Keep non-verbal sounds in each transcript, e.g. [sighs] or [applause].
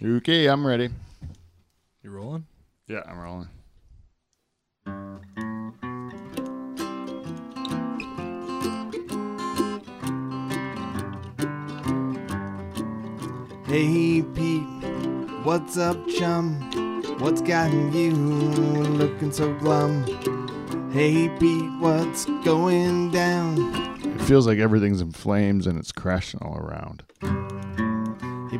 Okay, I'm ready. You rolling? Yeah, I'm rolling. Hey Pete, what's up, chum? What's gotten you looking so glum? Hey Pete, what's going down? It feels like everything's in flames and it's crashing all around.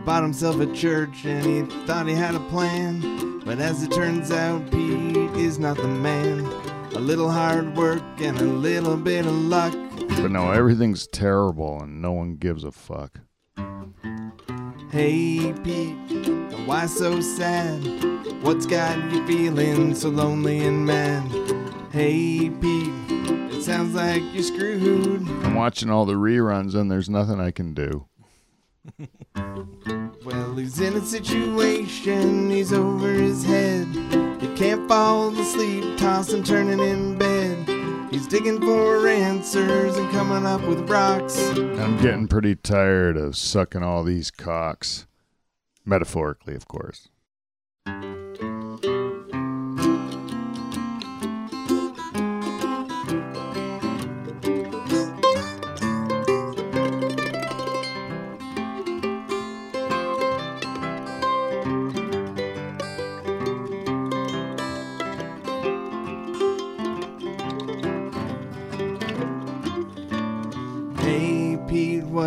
He bought himself a church and he thought he had a plan. But as it turns out, Pete is not the man. A little hard work and a little bit of luck. But no, everything's terrible and no one gives a fuck. Hey Pete, why so sad? What's got you feeling so lonely and mad? Hey Pete, it sounds like you're screwed. I'm watching all the reruns and there's nothing I can do. [laughs] Well, he's in a situation, he's over his head. He can't fall asleep, tossing, turning in bed. He's digging for answers and coming up with rocks. I'm getting pretty tired of sucking all these cocks. Metaphorically, of course.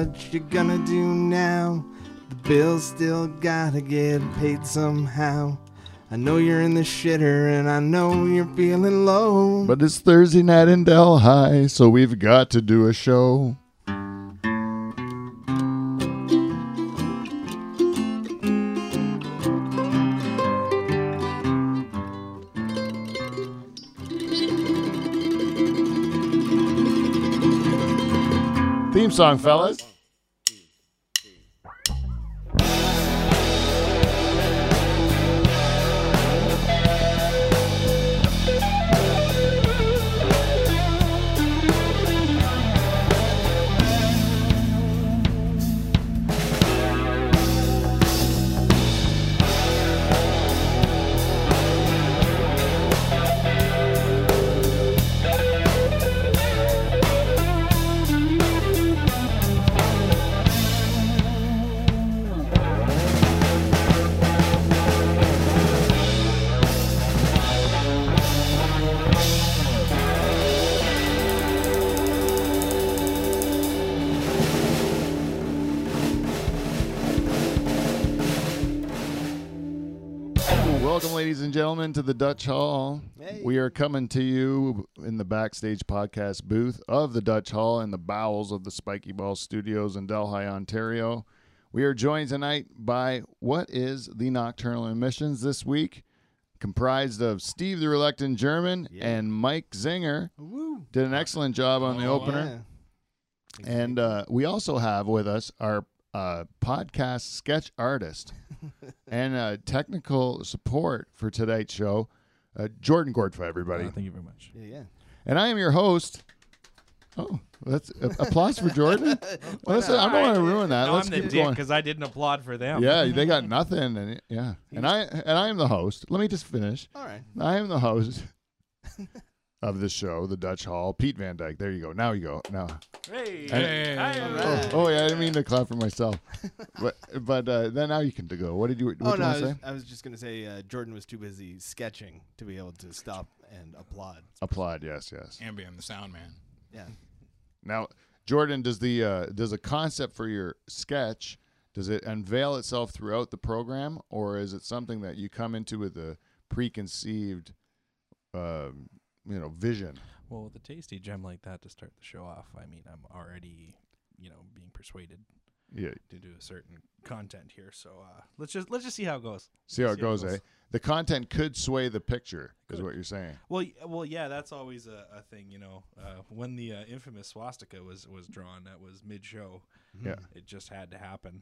What you gonna do now? The bills still gotta get paid somehow. I know you're in the shitter and I know you're feeling low. But it's Thursday night in Delhi, so we've got to do a show. Theme song, fellas. Gentlemen, to the Dutch Hall. Hey. We are coming to you in the backstage podcast booth of the Dutch Hall in the bowels of the Spiky Ball Studios in Delhi, Ontario. We are joined tonight by what is the Nocturnal Emissions this week, comprised of Steve the Reluctant German Yeah. and Mike Zinger. Woo. Did an excellent job on the Oh, opener. Yeah. And uh, we also have with us our uh, podcast sketch artist [laughs] and uh, technical support for tonight's show, uh, Jordan Gordfa, everybody. Uh, thank you very much. Yeah, yeah. and I am your host. Oh, that's uh, applause for Jordan. [laughs] Well, let's- I don't want to ruin that. No, let's I'm the keep dick going. because I didn't applaud for them. Yeah, they got nothing, and yeah, and [laughs] I and I am the host. Let me just finish. All right. I am the host of the show, the Dutch Hall. Pete Van Dyke. There you go. Now you go. Now. Hey. Hey. Hi, Oh, oh, yeah, I didn't mean to clap for myself. [laughs] but but uh, then now you can go. What did you what Oh you no, I was, say? I was just gonna say uh, Jordan was too busy sketching to be able to stop and applaud. Applaud, yes, yes. And being the sound man. Yeah. Now, Jordan, does the uh, does a concept for your sketch does it unveil itself throughout the program, or is it something that you come into with a preconceived, um, you know, vision? Well, with a tasty gem like that to start the show off, I mean, I'm already, you know, being persuaded Yeah. to do a certain content here. So uh, let's just let's just see how it goes. See how it See how it goes, goes. eh? The content could sway the picture, is what you're saying. Well, well, yeah, that's always a, a thing, you know. Uh, when the uh, infamous swastika was was drawn, that was mid show. Yeah. It just had to happen.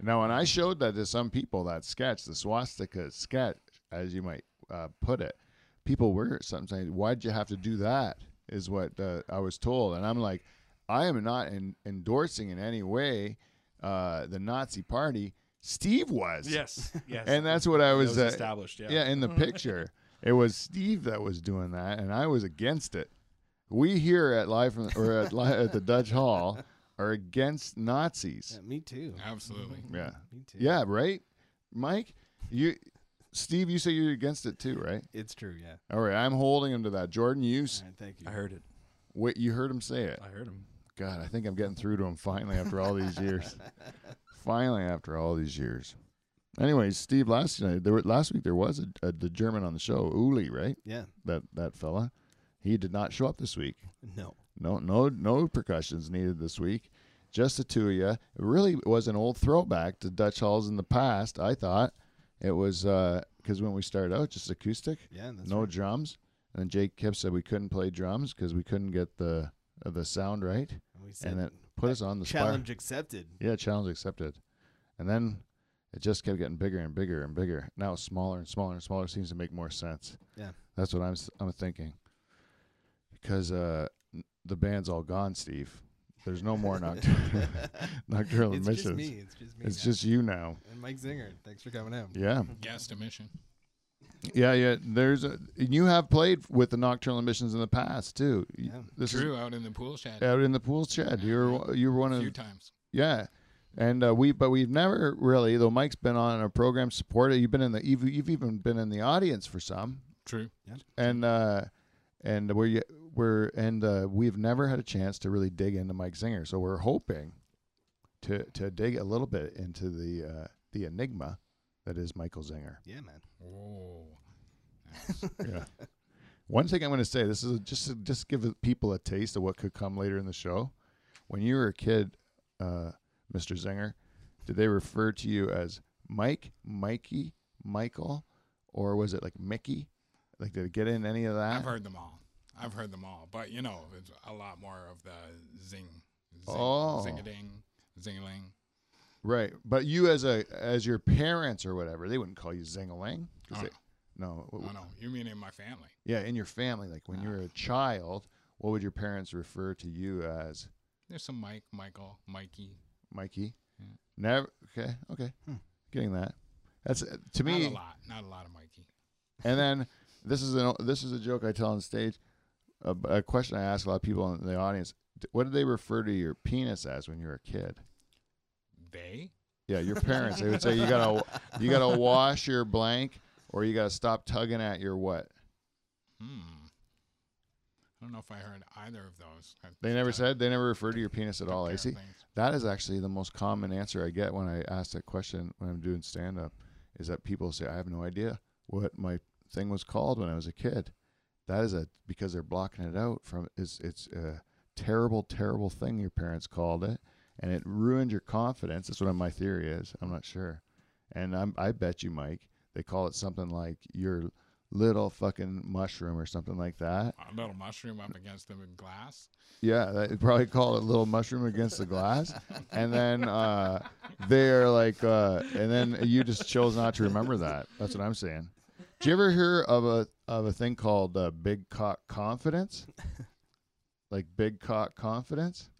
Now, when I showed that to some people, that sketch, the swastika sketch, as you might uh, put it, people were sometimes saying, "Why'd you have to do that is what uh, I was told, and I'm like, I am not en- endorsing in any way uh, the Nazi Party. Steve was. Yes, yes. And that's what I was, was uh, established. Yeah. Yeah, in the picture, it was Steve that was doing that, and I was against it. We here at live from, or at, at the Dutch Hall are against Nazis. Yeah, me too. Absolutely. Yeah, Me too. yeah, right, Mike. You, Steve, you say you're against it too, right? It's true. Yeah. All right, I'm holding him to that. Jordan, you, s- All right, thank you. I heard it. wait, you heard him say it. I heard him. God, I think I'm getting through to him finally after all these years. [laughs] finally, after all these years. Anyways, Steve, last night there were, last week there was a, a the German on the show, Uli, right? Yeah. That that fella. He did not show up this week. No. No, no, no percussions needed this week. Just the two of you. It really was an old throwback to Dutch halls in the past. I thought it was because when we started out, just acoustic, Yeah. No right. drums. And Jake Kipp said we couldn't play drums because we couldn't get the uh, the sound right, And we said and it put us on the spot. challenge accepted. Yeah, challenge accepted. And then it just kept getting bigger and bigger and bigger. Now it's smaller and smaller and smaller seems to make more sense. Yeah. That's what I'm I'm thinking. Because uh, the band's all gone, Steve. There's no more [laughs] nocturnal [laughs] nocturnal it's missions. just me. It's just me. It's now. just you now. and Mike Zinger. Thanks for coming out. Yeah. Guest emission. Yeah, yeah. There's a you have played with the nocturnal emissions in the past too. Yeah. This True, out in the pool shed. out in the pool shed. You're you were one a of few times. Yeah, and uh, we but we've never really though Mike's been on our program supported. You've been in the you've, you've even been in the audience for some, True. Yeah. And uh, and we're we're and uh, we've never had a chance to really dig into Mike Zinger. So we're hoping to to dig a little bit into the uh, the enigma that is Michael Zinger. Yeah, man. Oh. Yeah. One thing I'm going to say, this is just to, just give people a taste of what could come later in the show. When you were a kid, uh, Mr. Zinger, did they refer to you as Mike, Mikey, Michael, or was it like Mickey? Like, did it get in any of that? I've heard them all. I've heard them all. But, you know, it's a lot more of the zing. zing Oh. Zing-a-ding, zing-a-ling. Right, but you as a as your parents or whatever, they wouldn't call you Zingaling. 'cause Oh, they- no, Oh, no. You mean in my family? yeah, in your family, like when you were a child, what would your parents refer to you as? There's some Mike, Michael, Mikey. Mikey. Yeah. Never. Okay. Okay. Hmm. Getting that. That's uh, to me. Not a lot. Not a lot of Mikey. And then this is an this is a joke I tell on stage. A, a question I ask a lot of people in the audience: What did they refer to your penis as when you were a kid? They? Yeah, your [laughs] parents. they would say you gotta you gotta wash your blank, or you gotta stop tugging at your what? Hmm. I don't know if I heard either of those. They never said. They never referred to your penis at all. I see. That is actually the most common answer I get when I ask that question when I'm doing stand up is that people say, I have no idea what my thing was called when I was a kid. That is a because they're blocking it out from it's it's a terrible, terrible thing your parents called it and it ruined your confidence. That's what my theory is. I'm not sure. And I'm I bet you, Mike, they call it something like your little fucking mushroom or something like that. A little mushroom up against the glass. Yeah, they'd probably call it little mushroom against the glass. and then uh, they're like, uh, and then you just chose not to remember that. That's what I'm saying. Did you ever hear of a of a thing called uh, big cock confidence? [laughs] like big cock confidence,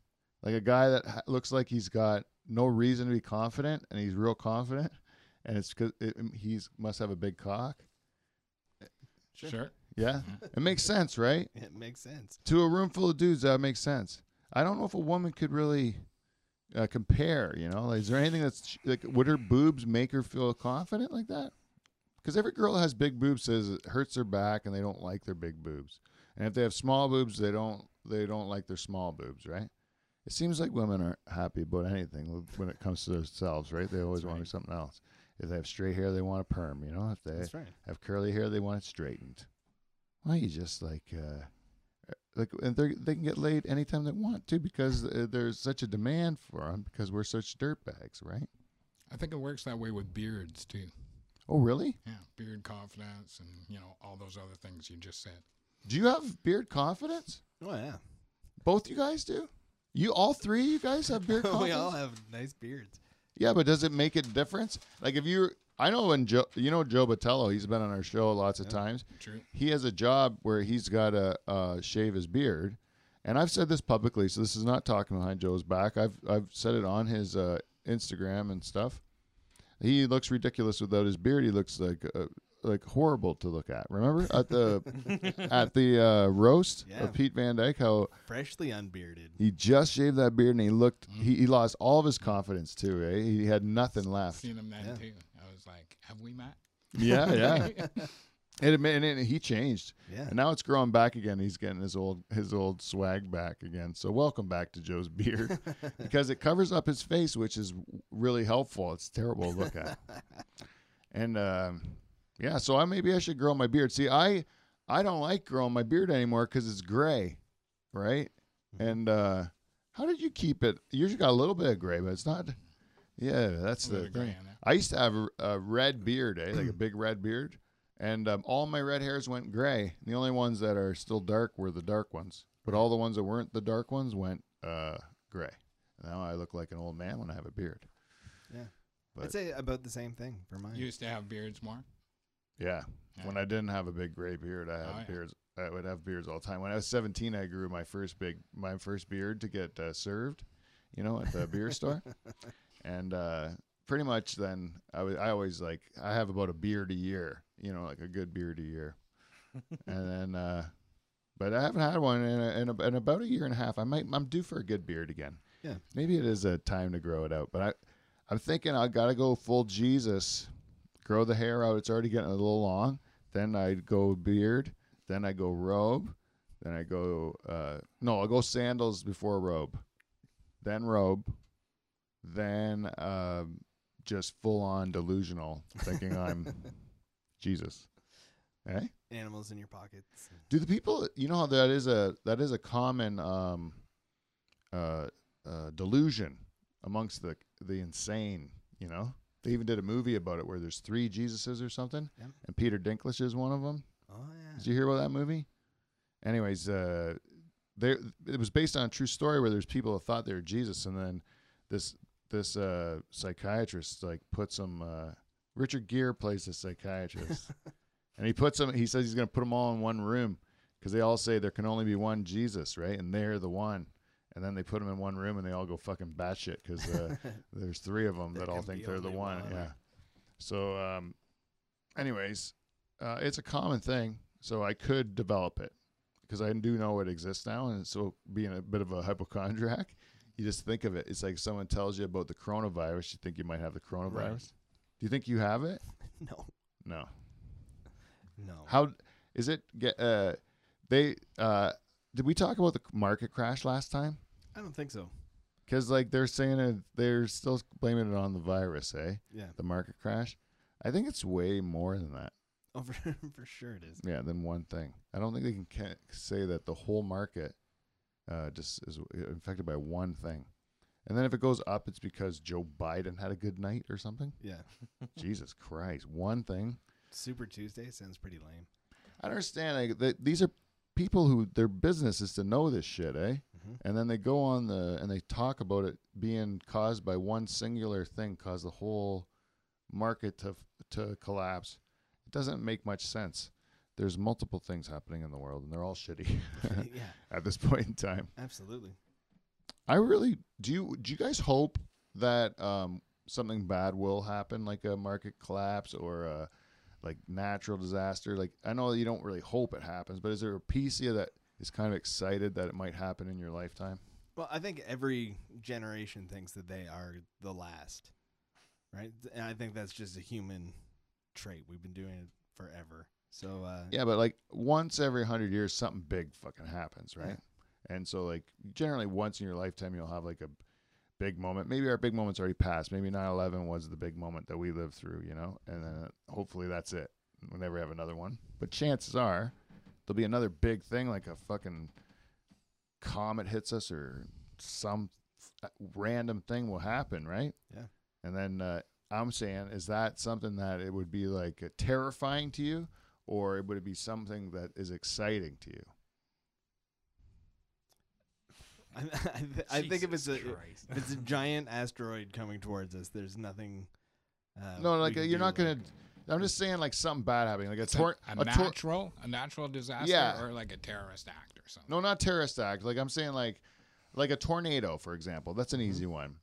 like a guy that ha- looks like he's got no reason to be confident, and he's real confident, and it's because it, he's must have a big cock. Sure. Sure. Yeah, it makes sense, right? [laughs] It makes sense. to a room full of dudes, that makes sense. I don't know if a woman could really uh, compare. You know, like, is there anything that's like would her boobs make her feel confident like that? Because every girl that has big boobs says it hurts their back and they don't like their big boobs, and if they have small boobs, they don't they don't like their small boobs, right? It seems like women aren't happy about anything when it comes to themselves, right? They always That's want something else. If they have straight hair, they want a perm. You know, if they right. have curly hair, they want it straightened. Why you just like uh, like and they they can get laid anytime they want to because uh, there's such a demand for them because we're such dirtbags, right? I think it works that way with beards too. Oh, really? Yeah, beard confidence and you know all those other things you just said. Do you have beard confidence? Oh yeah. Both you guys do. You all three, you guys have beard confidence. [laughs] we all have nice beards. Yeah, but does it make a difference? Like if you, I know when Joe, you know Joe Batello, he's been on our show lots of Yeah. times. True. he has a job where he's got to uh, shave his beard, and I've said this publicly, so this is not talking behind Joe's back. I've I've said it on his uh, Instagram and stuff. He looks ridiculous without his beard. He looks like uh, like horrible to look at. Remember at the [laughs] at the uh, roast Yeah. of Pete Van Dyke how Freshly unbearded. he just shaved that beard and he looked Mm-hmm. he, he lost all of his confidence too. Eh? He had nothing left. Seen him then Yeah. too. I was like, have we met? Yeah, yeah. [laughs] [laughs] It, and it, he changed, Yeah. and now it's growing back again. He's getting his old his old swag back again. So welcome back to Joe's beard [laughs] because it covers up his face, which is really helpful. It's terrible to look at. [laughs] And um, yeah, so I maybe I should grow my beard. See, I I don't like growing my beard anymore because it's gray, right? And uh, how did you keep it? You usually got a little bit of gray, but it's not. Yeah, that's the gray thing. I used to have a, a red beard, eh? like a [clears throat] big red beard, and um, all my red hairs went gray. The only ones that are still dark were the dark ones, but all the ones that weren't the dark ones went uh, gray. Now I look like an old man when I have a beard. Yeah. But- I'd say about the same thing for mine. You used to have beards more. Yeah. Yeah. When I didn't have a big gray beard, I had Oh, yeah. beards. I would have beards all the time. When I was 17, I grew my first big, my first beard to get uh, served, you know, at the beer store. [laughs] And uh, pretty much then I was, I always like, I have about a beard a year, you know, like a good beard a year. [laughs] and then, uh, but I haven't had one in, a, in, a, in about a year and a half. I might, I'm due for a good beard again. Yeah. Maybe it is a time to grow it out, but I, I'm thinking I got to go full Jesus, grow the hair out. It's already getting a little long. Then I go beard. Then I go robe. Then I go uh, no, I'll go sandals before robe. Then robe. Then um, just full on delusional, thinking I'm [laughs] Jesus. Eh? Animals in your pockets. Do the people you know how that is a that is a common um, uh, uh, delusion amongst the the insane, you know? They even did a movie about it where there's three Jesuses or something, and Peter Dinklage is one of them. Oh yeah. Did you hear about that movie? Anyways, uh, there it was based on a true story where there's people that thought they were Jesus, and then this this uh, psychiatrist like puts them. Uh, Richard Gere plays the psychiatrist, [laughs] and he puts him. He says he's going to put them all in one room because they all say there can only be one Jesus, right? And they're the one. And then they put them in one room, and they all go fucking batshit because uh, [laughs] there's three of them There that all think they're the one. one. Yeah. So, um, anyways, uh, it's a common thing. So I could develop it because I do know it exists now. And so, being a bit of a hypochondriac, you just think of it. It's like someone tells you about the coronavirus, you think you might have the coronavirus. Do you think you have it? [laughs] no. No. No. How is it? Get uh, they uh, did we talk about the market crash last time? I don't think so. Because like they're saying it, they're still blaming it on the virus, eh? Yeah. The market crash. I think it's way more than that. Oh, for, [laughs] for sure it is. Yeah, than one thing. I don't think they can say that the whole market uh, just is infected by one thing. And then if it goes up, it's because Joe Biden had a good night or something. Yeah. [laughs] Jesus Christ, one thing. Super Tuesday sounds pretty lame. I understand like, that these are people who their business is to know this shit, eh? Mhm. And then they go on the and they talk about it being caused by one singular thing, cause the whole market to to collapse. It doesn't make much sense. There's multiple things happening in the world, and they're all shitty [laughs] yeah. [laughs] at this point in time. Absolutely. I really do. You do you guys hope that um, something bad will happen, like a market collapse or a like natural disaster? Like I know you don't really hope it happens, but is there a piece of you that is kind of excited that it might happen in your lifetime? Well, I think every generation thinks that they are the last, right? And I think that's just a human trait. We've been doing it forever. So uh, Yeah, but like once every hundred years, something big fucking happens, right? And so like generally once in your lifetime, you'll have like a big moment. Maybe our big moment's already passed. Maybe 9/11 was the big moment that we lived through, you know, and then hopefully that's it. We'll never have another one. But chances are there'll be another big thing, like a fucking comet hits us or some random thing will happen, right? Yeah. And then uh, I'm saying, is that something that it would be like uh, terrifying to you, or would it be something that is exciting to you? [laughs] I, I, th- I think if it's a Christ. if it's a giant asteroid coming towards us, there's nothing. Uh, no, like uh, you're do, not gonna. like- I'm just saying, like something bad happening, like a It's a, a, a tor- natural, a natural disaster, Yeah. or like a terrorist act or something. No, not terrorist act. Like I'm saying, like like a tornado, for example. That's an easy one.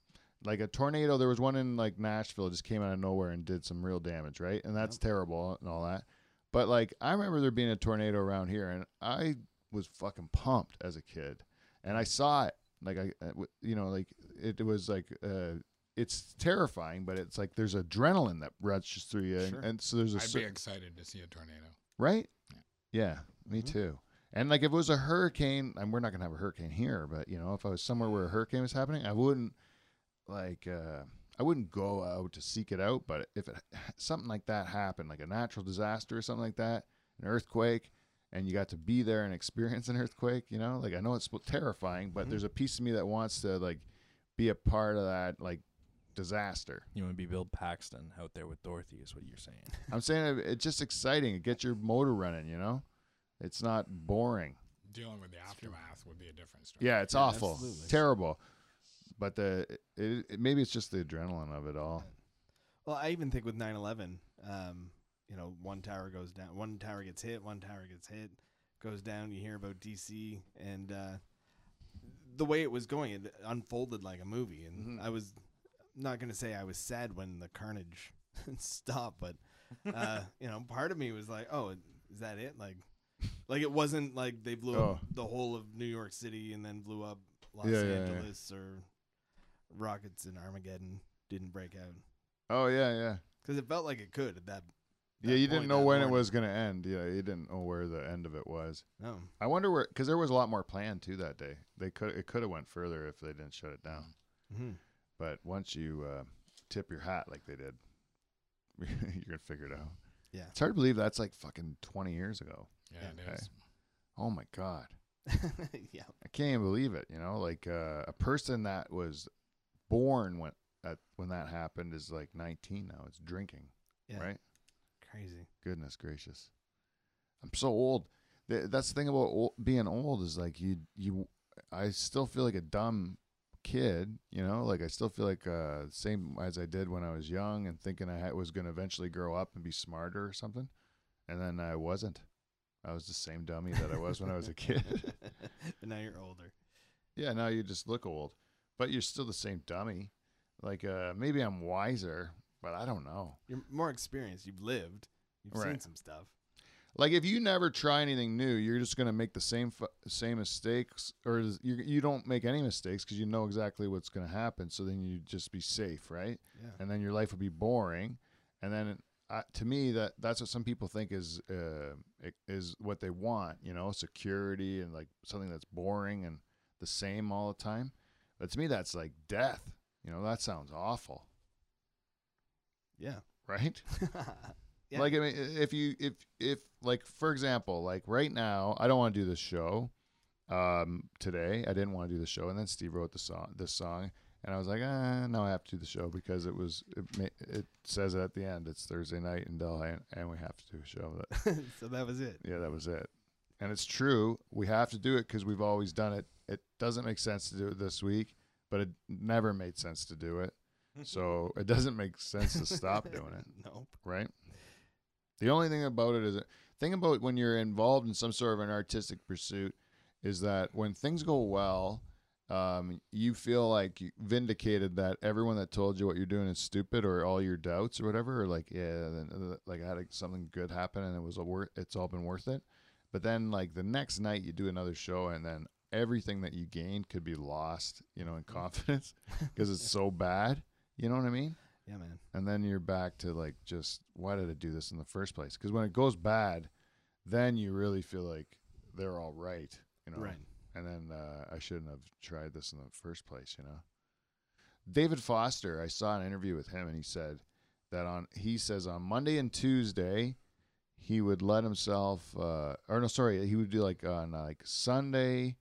Like a tornado, there was one in like Nashville, just came out of nowhere and did some real damage, right? And that's terrible and all that. But like I remember there being a tornado around here, and I was fucking pumped as a kid, and I saw it. Like I, uh, you know, like it, was like uh, it's terrifying, but it's like there's adrenaline that rushes through you, and, Sure. and so there's a I'd cer- be excited to see a tornado. right? Yeah, me Mhm. too. And like if it was a hurricane, and we're not gonna have a hurricane here, but you know, if I was somewhere where a hurricane was happening, I wouldn't like uh I wouldn't go out to seek it out. But if it, [sighs] something like that happened, like a natural disaster or something like that, an earthquake, and you got to be there and [laughs] experience an earthquake, you know, like I know it's terrifying, but Mhm. there's a piece of me that wants to like be a part of that like disaster. You want to be Bill Paxton out there with Dorothy, is what you're saying. [laughs] I'm saying it- it's just exciting. It gets your motor running, you know. It's not boring. Dealing with the aftermath would be a different story. Yeah, it's Yeah, awful, absolutely. terrible. But the it, it, maybe it's just the adrenaline of it all. Well, I even think with 9/11, um, you know, one tower goes down, one tower gets hit, one tower gets hit, goes down. You hear about DC and uh, the way it was going, it unfolded like a movie. And Mhm. I was not going to say I was sad when the carnage [laughs] stopped, but uh, [laughs] you know, part of me was like, "Oh, is that it?" Like, like it wasn't like they blew up Oh. the whole of New York City and then blew up Los Yeah, yeah, yeah. Angeles or rockets in Armageddon didn't break out Oh yeah, yeah, because it felt like it could at that. yeah. You didn't know that when it was going to end. Yeah, you didn't know where the end of it was. No, I wonder where because there was a lot more planned too that day. They could it could have went further if they didn't shut it down. mm-hmm. But once you uh, tip your hat like they did, [laughs] you're gonna figure it out. Yeah. It's hard to believe that's like fucking 20 years ago. Yeah, Yeah. it is. Oh my god. [laughs] yeah, I can't even believe it. You know, like uh, a person that was born when at when that happened is like 19 now. It's drinking, yeah, right? Crazy. Goodness gracious, I'm so old. Th- That's the thing about ol being old is like you you. I still feel like a dumb kid. You know, like I still feel like uh, same as I did when I was young and thinking I had, was going to eventually grow up and be smarter or something, and then I wasn't. I was the same dummy that I was when I was a kid. [laughs] but now you're older. Yeah, now you just look old, but you're still the same dummy. Like uh, maybe I'm wiser, but I don't know. You're more experienced. You've lived. You've seen some stuff. Like if you never try anything new, you're just gonna make the same fu- same mistakes, or you you don't make any mistakes because you know exactly what's gonna happen. So then you just be safe, right? Yeah. And then your life would be boring. And then uh, to me, that that's what some people think is uh, is what they want. You know, security and like something that's boring and the same all the time. But to me, that's like death. You know, that sounds awful, Yeah. right? [laughs] Yeah. Like I mean, if you if if like for example, like right now, I don't want to do this show. Um, today I didn't want to do the show, and then Steve wrote the song, this song, and I was like, ah, no, I have to do the show because it was it, it says at the end. It's Thursday night in Delhi, and, and we have to do a show. That, [laughs] so that was it. yeah, that was it, and it's true. We have to do it because we've always done it. It doesn't make sense to do it this week, but it never made sense to do it. [laughs] So it doesn't make sense to stop [laughs] doing it Nope. right? The only thing about it is, that, thing about when you're involved in some sort of an artistic pursuit is that when things go well, um, you feel like vindicated that everyone that told you what you're doing is stupid or all your doubts or whatever, or like yeah, uh, like I had something good happen and it was a worth, it's all been worth it. But then like the next night you do another show and then everything that you gained could be lost, you know, in confidence [laughs] because it's so bad. You know what I mean? Yeah, man. and then you're back to like just why did I do this in the first place? Because when it goes bad, then you really feel like they're all right, you know. Right. And then uh, I shouldn't have tried this in the first place, you know. David Foster, I saw an interview with him, and he said that on he says on Monday and Tuesday he would let himself, uh, or no, sorry, he would do like on like Sunday,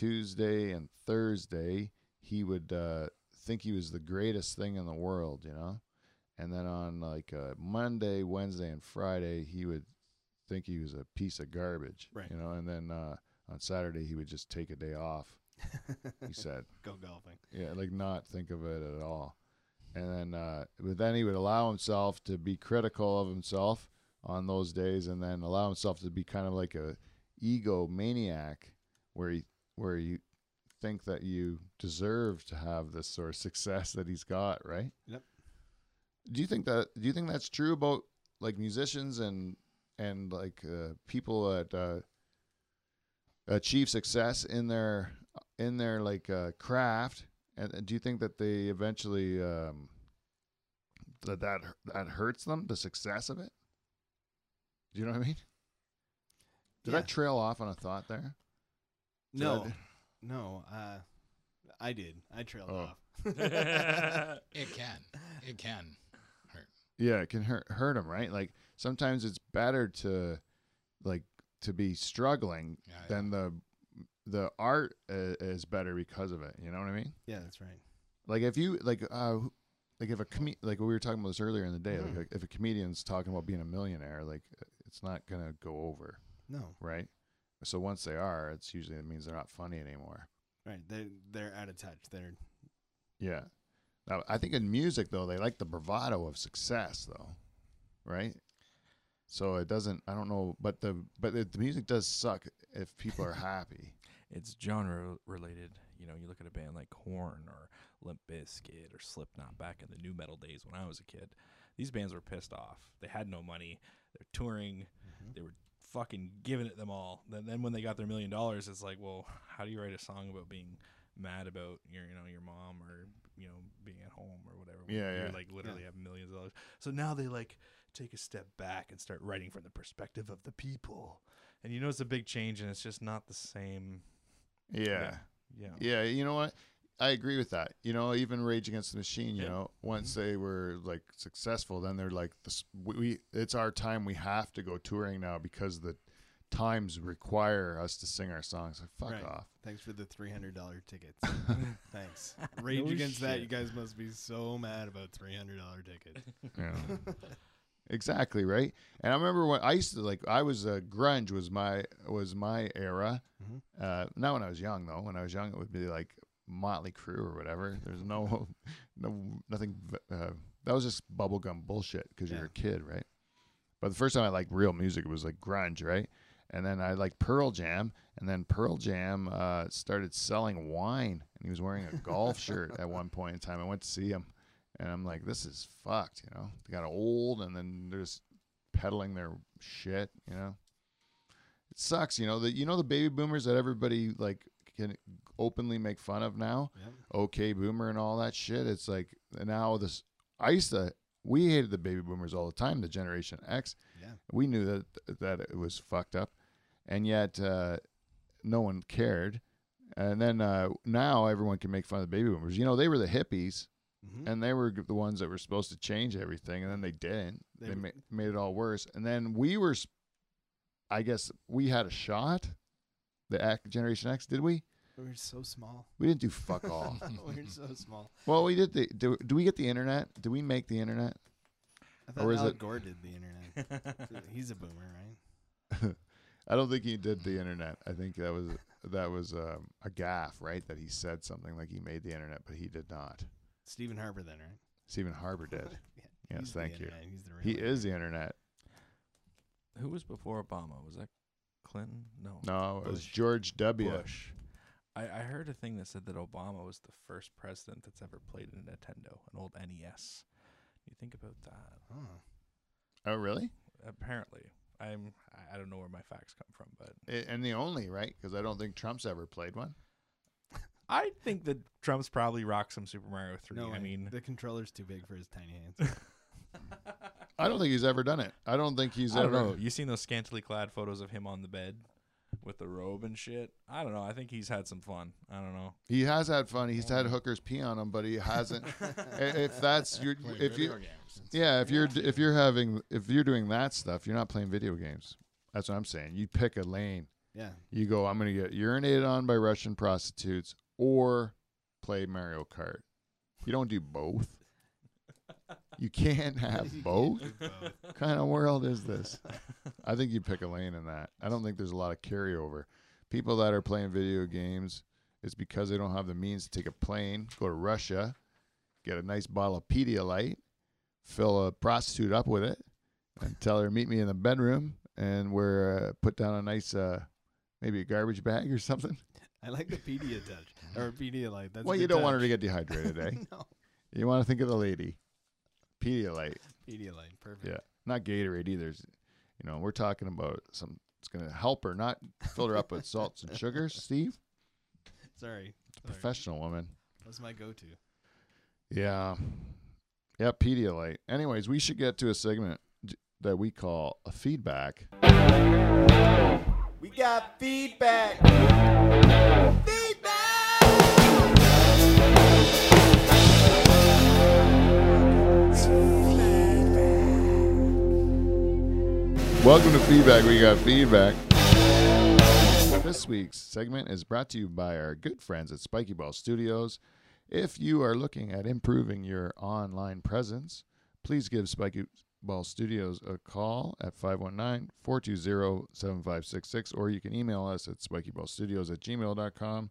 Tuesday, and Thursday he would uh, think he was the greatest thing in the world, you know. And then on like uh, Monday, Wednesday, and Friday, he would think he was a piece of garbage, Right. you know. And then uh, on Saturday, he would just take a day off. He [laughs] said, Go golfing. yeah, like not think of it at all. And then, uh, but then he would allow himself to be critical of himself on those days, and then allow himself to be kind of like a ego maniac, where he where you think that you deserve to have this sort of [laughs] success that he's got, right? Yep. Do you think that? Do you think that's true about like musicians and and like uh, people that uh, achieve success in their in their like uh, craft? And, and do you think that they eventually um, that that that hurts them the success of it? Do you know what I mean? Did I trail off on a thought there? Did I No, no. Uh, I did. I trailed Oh. off. [laughs] It can. It can hurt. Yeah, it can hurt hurt them, right? Like sometimes it's better to like to be struggling Yeah, yeah. than the the art i- is better because of it. You know what I mean? yeah, that's right. Like if you like uh like if a com- like we were talking about this earlier in the day, like if a comedian's talking about being a millionaire, like it's not gonna go over, No, right? So once they are, it's usually it means they're not funny anymore. right. They're they're out of touch. They're Yeah. Now, I think in music though, they like the bravado of success though, right? So it doesn't. I don't know, but the but the, the music does suck if people are [laughs] happy. it's genre related. You know, you look at a band like Korn or Limp Bizkit or Slipknot back in the nu metal days when I was a kid. These bands were pissed off. They had no money. They're touring. Mm-hmm. They were fucking giving it them all. Then, then when they got their million dollars, it's like, well, how do you write a song about being mad about your, you know, your mom or you know being at home or whatever? Yeah, you're yeah. like literally have millions of dollars. So now they like take a step back and start writing from the perspective of the people. And you know it's a big change, and it's just not the same. Yeah. Yeah. Yeah, you know what? I agree with that. You know, even Rage Against the Machine. You Yeah. know, once they were like successful, then they're like, this, we, we. It's our time. We have to go touring now because the times require us to sing our songs. Like, fuck Right. off. thanks for the three hundred dollar tickets. [laughs] thanks. [laughs] Rage No against that. You guys must be so mad about three hundred dollar tickets. [laughs] Yeah. exactly right. And I remember when I used to like I was uh, grunge was my was my era. Mhm. Uh, not when I was young though. When I was young, it would be like Motley Crue or whatever. There's no [laughs] no nothing. Uh, that was just bubblegum bullshit because you're a kid, right? But the first time I liked real music, it was like grunge, right? And then I liked Pearl Jam, and then Pearl Jam uh, started selling wine, and he was wearing a golf shirt at one point in time. I went to see him, and I'm like, this is fucked, you know. They got old, and then they're just peddling their shit, you know. It sucks, you know. The you know the baby boomers that everybody like can openly make fun of now. Yep. Okay, boomer and all that shit. It's like now this. I used to. We hated the baby boomers all the time. The Generation X. Yeah. We knew that that it was fucked up, and yet uh, no one cared. And then uh, now everyone can make fun of the baby boomers. You know, they were the hippies, Mhm. and they were the ones that were supposed to change everything, and then they didn't. They They, ma- made it all worse. And then we were, I guess, we had a shot. The X, Generation X, did we? We're so small. We didn't do fuck [laughs] all. We're so small. well, we did the. Do, do we get the internet? Do we make the internet? I thought Or is Al it- Gore did the internet. [laughs] He's a boomer, right? [laughs] I don't think he did the internet. I think that was that was um, a gaffe, right? That he said something like he made the internet, but he did not. Stephen Harper, then, right? Stephen Harper did. yeah, Yes, thank you. internet, He's the He internet. is the internet. Who was before Obama? Was that Clinton? No. No, it was Bush. George W. Bush. I, I heard a thing that said that Obama was the first president that's ever played a Nintendo, an old NES. You think about that? Oh. Oh, really? Apparently, I'm. I- I don't know where my facts come from, but I- And the only right because I don't think Trump's ever played one. [laughs] I think that Trump's probably rocked some Super Mario Three. No, I way. mean, the controller's too big for his tiny hands. [laughs] I don't think he's ever done it. I don't think he's I don't ever. know. You seen those scantily clad photos of him on the bed with the robe and shit? I don't know. I think he's had some fun. I don't know. He has had fun. He's had hookers pee on him, but he hasn't. [laughs] i- if that's your, Play if you, video games. yeah, if you're if you're having if you're doing that stuff, you're not playing video games. That's what I'm saying. You pick a lane. yeah. You go. I'm gonna get urinated on by Russian prostitutes or play Mario Kart. You don't do both. You can't have both. both. What kind of world is this? [laughs] I think you pick a lane in that. I don't think there's a lot of carryover. People that are playing video games, it's because they don't have the means to take a plane, go to Russia, get a nice bottle of Pedialyte, fill a prostitute up with it, and tell her meet me in the bedroom, and we're uh, put down a nice, uh, maybe a garbage bag or something. I like the Pediatouch or Pedialyte. That's well, you don't want her to get dehydrated, eh? [laughs] no. You want to think of the lady. Pedialyte, Pedialyte, perfect. yeah, not Gatorade either. You know, we're talking about some. It's going to help her, not fill her up with salts and sugars. [laughs] Steve, Sorry. Sorry. professional woman. That's my go-to. Yeah. Yeah, Pedialyte. Anyways, we should get to a segment that we call a feedback. We got feedback. Welcome to Feedback. We got feedback. This week's segment is brought to you by our good friends at Spiky Ball Studios. If you are looking at improving your online presence, please give Spiky Ball Studios a call at 519 420 7566, or you can email us at spikyballstudios at gmail.com.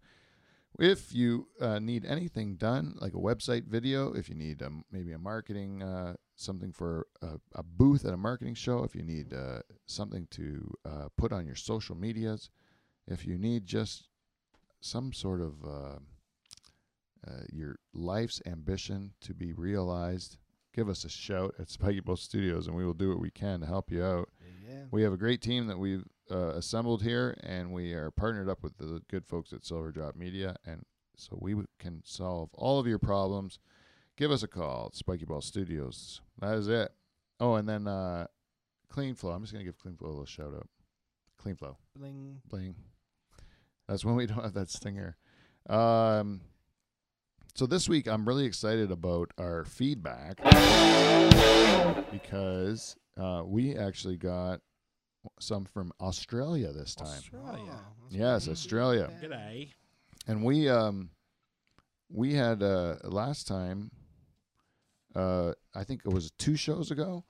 If you uh, need anything done, like a website video, if you need um, maybe a marketing, uh, something for a, a booth at a marketing show, if you need uh, something to uh, put on your social medias, if you need just some sort of uh, uh, your life's ambition to be realized, give us a shout at Spiky Studios, and we will do what we can to help you out. Yeah. We have a great team that we've uh, assembled here, and we are partnered up with the good folks at Silver Drop Media, and so we can solve all of your problems. Give us a call at Spiky Ball Studios. That is it. Oh, and then uh, Clean Flow. I'm just gonna give Clean Flow a little shout out. Clean Flow, Bling. bling. That's when we [laughs] don't have that stinger. Um, so this week I'm really excited about our feedback because uh, we actually got some from Australia this time. Australia. Oh, Yes, pretty Australia. G'day. And we um we had uh last time uh I think it was two shows ago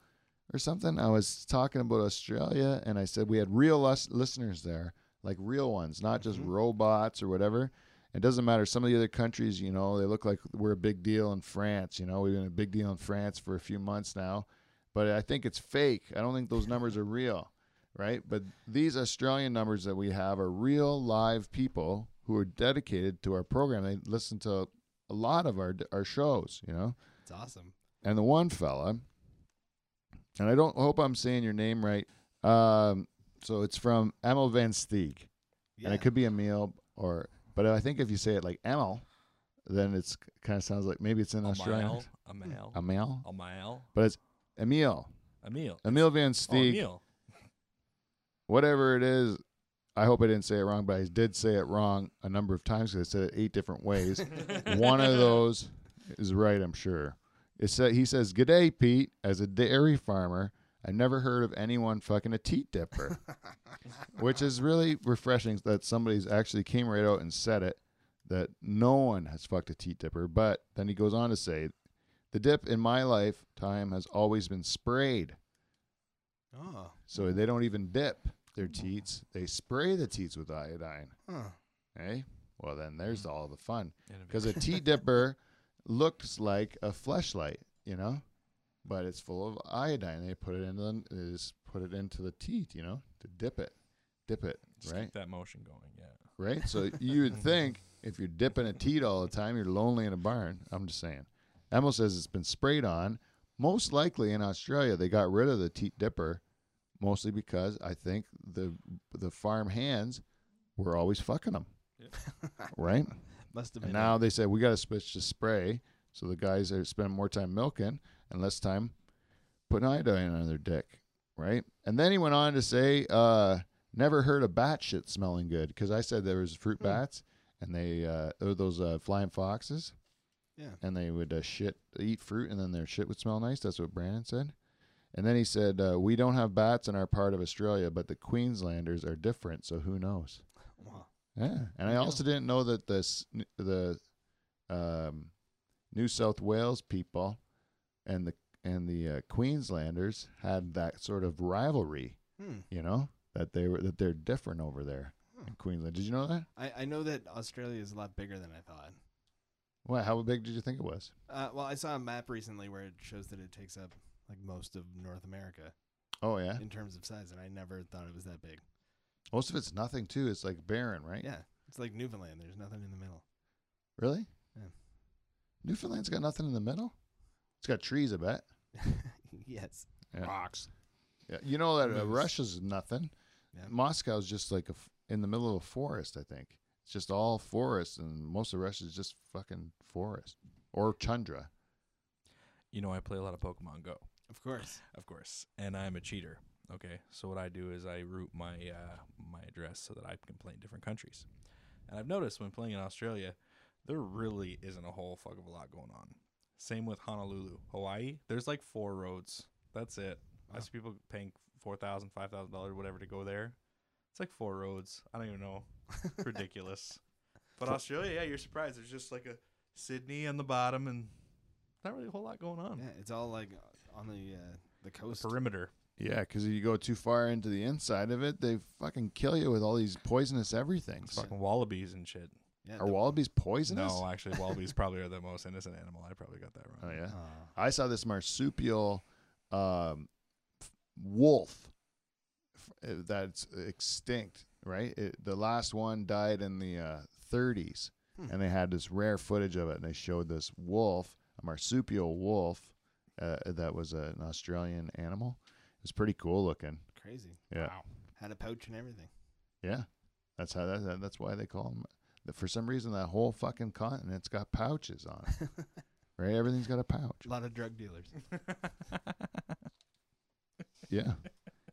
or something. I was talking about Australia and I said we had real lis- listeners there, like real ones, not just Mhm. robots or whatever. It doesn't matter. Some of the other countries, you know, they look like we're a big deal in France. You know, we've been a big deal in France for a few months now, but I think it's fake. I don't think those numbers are real, right? But these Australian numbers that we have are real live people who are dedicated to our program. They listen to a lot of our our shows, you know. It's awesome. And the one fella, and I don't hope I'm saying your name right. Um, so it's from Emil Van Steeg, Yeah. and it could be Emil or, but I think if you say it like Emil, then it's kind of sounds like maybe it's in A Australian. mile. A mile. Emil, A mile. but it's Emil. Emil. Emil Van Oh, Emil. Whatever it is. I hope I didn't say it wrong, but I did say it wrong a number of times because I said it eight different ways. [laughs] One of those is right, I'm sure. It said he says, "G'day, Pete. As a dairy farmer, I never heard of anyone fucking a teat dipper," [laughs] which is really refreshing that somebody's actually came right out and said it that no one has fucked a teat dipper. But then he goes on to say, "The dip in my lifetime has always been sprayed, Oh. so they don't even dip their teats; they spray the teats with iodine." Huh. Hey, well then there's all the fun. Because a tea dipper [laughs] looks like a fleshlight, you know, but it's full of iodine. They put it in the they just put it into the teeth, you know, to dip it, dip it, Just right, keep that motion going. Yeah. right. So [laughs] you would think if you're dipping a teat all the time, you're lonely in a barn. I'm just saying. Emil says it's been sprayed on. Most likely in Australia, they got rid of the teat dipper, mostly because I think the the farm hands were always fucking them, right? [laughs] Must have And been. now they said we got to switch to spray, so the guys are spending more time milking and less time putting iodine on their dick, right? And then he went on to say, uh, "Never heard of bat shit smelling good," because I said there was fruit Hmm. bats, and they uh, those uh, flying foxes, Yeah. and they would uh, shit eat fruit, and then their shit would smell nice. That's what Brandon said. And then he said, uh, "We don't have bats in our part of Australia, but the Queenslanders are different, so who knows?" Wow. Yeah, and I also didn't know that this the um, New South Wales people and the and the uh, Queenslanders had that sort of rivalry. Hmm. You know that they were that they're different over there in Queensland. Did you know that? I, I know that Australia is a lot bigger than I thought. What? How big did you think it was? Uh, well, I saw a map recently where it shows that it takes up like most of North America Oh yeah, in terms of size, and I never thought it was that big. Most of it's nothing too. It's like barren, right? Yeah. It's like Newfoundland. There's nothing in the middle. Really? Yeah. Newfoundland's got nothing in the middle. It's got trees, I bet. [laughs] yes. Yeah. Rocks. Yeah. You know that uh, Russia's nothing. Yeah. Moscow's just like a f- in the middle of a forest. I think it's just all forest, and most of Russia's just fucking forest or tundra. You know, I play a lot of Pokemon Go, Of course. of course, and I'm a cheater. Okay, so what I do is I route my uh, my address so that I can play in different countries. And I've noticed when playing in Australia, there really isn't a whole fuck of a lot going on. Same with Honolulu, Hawaii. There's like four roads. That's it. I see people paying four thousand, five thousand dollars, whatever, to go there. It's like four roads. I don't even know. [laughs] Ridiculous. But Australia, yeah, you're surprised. There's just like a Sydney on the bottom, and not really a whole lot going on. Yeah, it's all like on the uh, the coast. Perimeter. Yeah, because if you go too far into the inside of it, they fucking kill you with all these poisonous everythings. It's fucking wallabies and shit. yeah, Are the- wallabies poisonous? No, actually, wallabies probably are the most innocent animal. I probably got that wrong. Oh wrong. yeah. Aw. I saw this marsupial um, f- wolf f- uh, that's extinct. Right, it, the last one died in the uh, 30s, Hmm. and they had this rare footage of it, and they showed this wolf, a marsupial wolf, uh, that was an Australian animal. It was pretty cool looking. Crazy. Yeah, Wow. Had a pouch and everything. yeah, that's how that, that- that's why they call them. For some reason, that whole fucking continent's got pouches on it. [laughs] right, everything's got a pouch. A lot of drug dealers. [laughs] Yeah.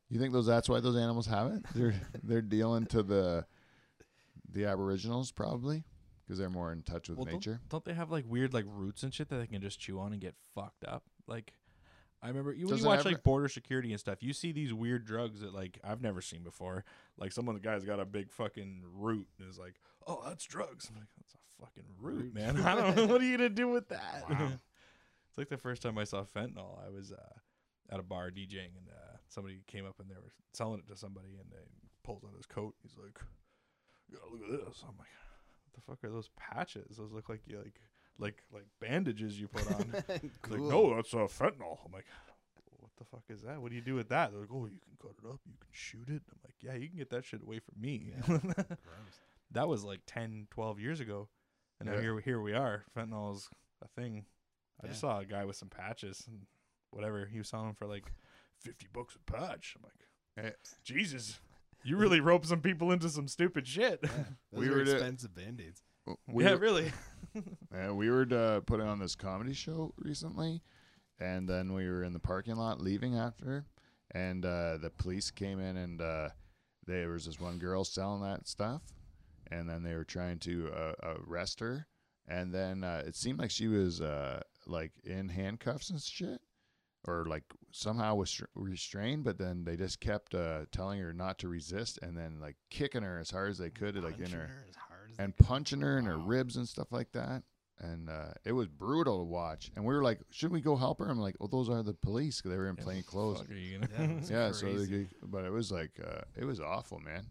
You think those that's why those animals have it? They're [laughs] they're dealing to the the aboriginals probably because they're more in touch with Well, don't- nature. Don't they have like weird like roots and shit that they can just chew on and get fucked up? Like, I remember you, when you watch ever- like border security and stuff. You see these weird drugs that like I've never seen before. Like some of the guys got a big fucking root and is like, "Oh, that's drugs." I'm like, "That's a fucking root, Root. man. [laughs] I don't know. What are you gonna do with that?" Wow. [laughs] it's like the first time I saw fentanyl. I was uh, at a bar DJing and uh, somebody came up and they were selling it to somebody and they pulls out his coat. He's like, "Yeah, look at this." I'm like, "What the fuck are those patches? Those look like you like like like bandages you put on." [laughs] Cool. Like, no, that's uh, fentanyl. I'm like, what the fuck is that? What do you do with that? They're like, oh, you can cut it up, you can shoot it. I'm like, yeah, you can get that shit away from me. Yeah. [laughs] That was like 10, 12 years ago, and now Yeah. here here we are. Fentanyl is a thing. I just saw a guy with some patches and whatever he was selling them for like fifty bucks a patch. I'm like, Eh. Jesus, you really [laughs] roped some people into some stupid shit. Yeah, those We are were expensive band-aids. We yeah, were, really. [laughs] yeah, we were uh, putting on this comedy show recently, and then we were in the parking lot leaving after, and uh, the police came in and uh, there was this one girl selling that stuff, and then they were trying to uh, arrest her, and then uh, it seemed like she was uh, like in handcuffs and shit. Or like somehow was restrained, but then they just kept telling her not to resist, and then like kicking her as hard as they could, like in Punching her as hard as they and punching her in her Wow. ribs and stuff like that. And uh, it was brutal to watch. And we were like, "Shouldn't we go help her?" I'm like, "Well, those are the police. 'cause they were in Yeah, plain clothes." Fuck are you gonna- Yeah, [laughs] Yeah, so they, but it was like, uh, it was awful, man.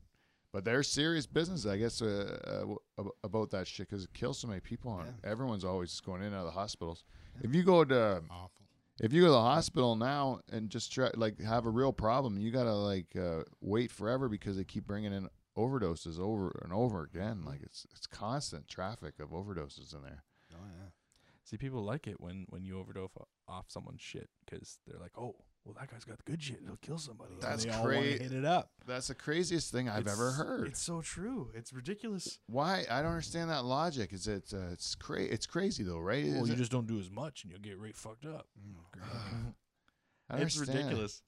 But they're serious business, I guess, uh, uh, about that shit because it kills so many people. And Yeah. everyone's always going in and out of the hospitals. If you go to Awful. if you go to the hospital now and just try like have a real problem, you gotta like uh, wait forever because they keep bringing in overdoses over and over again. Like it's it's constant traffic of overdoses in there. Oh yeah. See, people like it when when you overdose off someone's shit because they're like, "Oh, well, that guy's got the good shit. He'll kill somebody." That's they all wanna cra- hit it up. That's the craziest thing I've ever heard. It's so true. It's ridiculous. Why? I don't understand that logic. Is it? Uh, it's cra- It's crazy though, right? well, Is you it- just don't do as much, and you'll get right fucked up. Great. [sighs] I don't it's understand. ridiculous.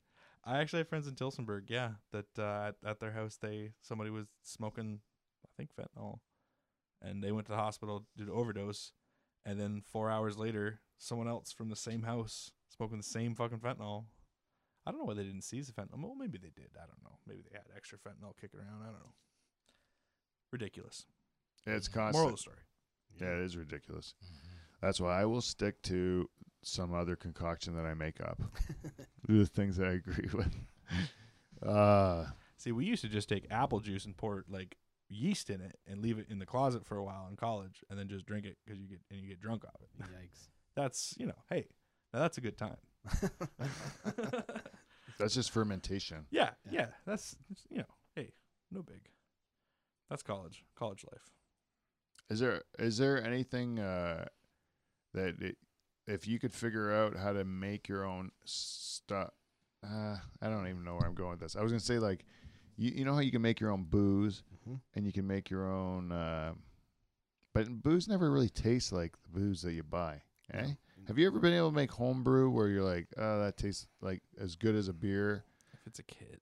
I actually have friends in Tillsonburg. Yeah, that uh, at, at their house, they somebody was smoking, I think fentanyl, and they went to the hospital due to overdose, and then four hours later, someone else from the same house smoking the same fucking fentanyl. I don't know why they didn't seize the fentanyl. Well, maybe they did. I don't know. Maybe they had extra fentanyl kicking around. I don't know. Ridiculous. It's Moral of constant. the story. Yeah, it is ridiculous. Mhm. That's why I will stick to some other concoction that I make up. [laughs] the things that I agree [laughs] with. Uh, See, we used to just take apple juice and pour like yeast in it and leave it in the closet for a while in college, and then just drink it because you get and you get drunk off it. Yikes. [laughs] That's you know, hey, now that's a good time. that's just fermentation. yeah, Yeah. yeah, that's you know, hey, no big. That's college. College life. Is there is there anything uh, that it, if you could figure out how to make your own stuff? Uh, I don't even know where I'm going with this. I was gonna say like, you you know how you can make your own booze Mhm. and you can make your own, uh, but booze never really tastes like the booze that you buy. Eh? Have you ever been able to make homebrew where you're like, oh, that tastes like as good as a beer? If it's a kit,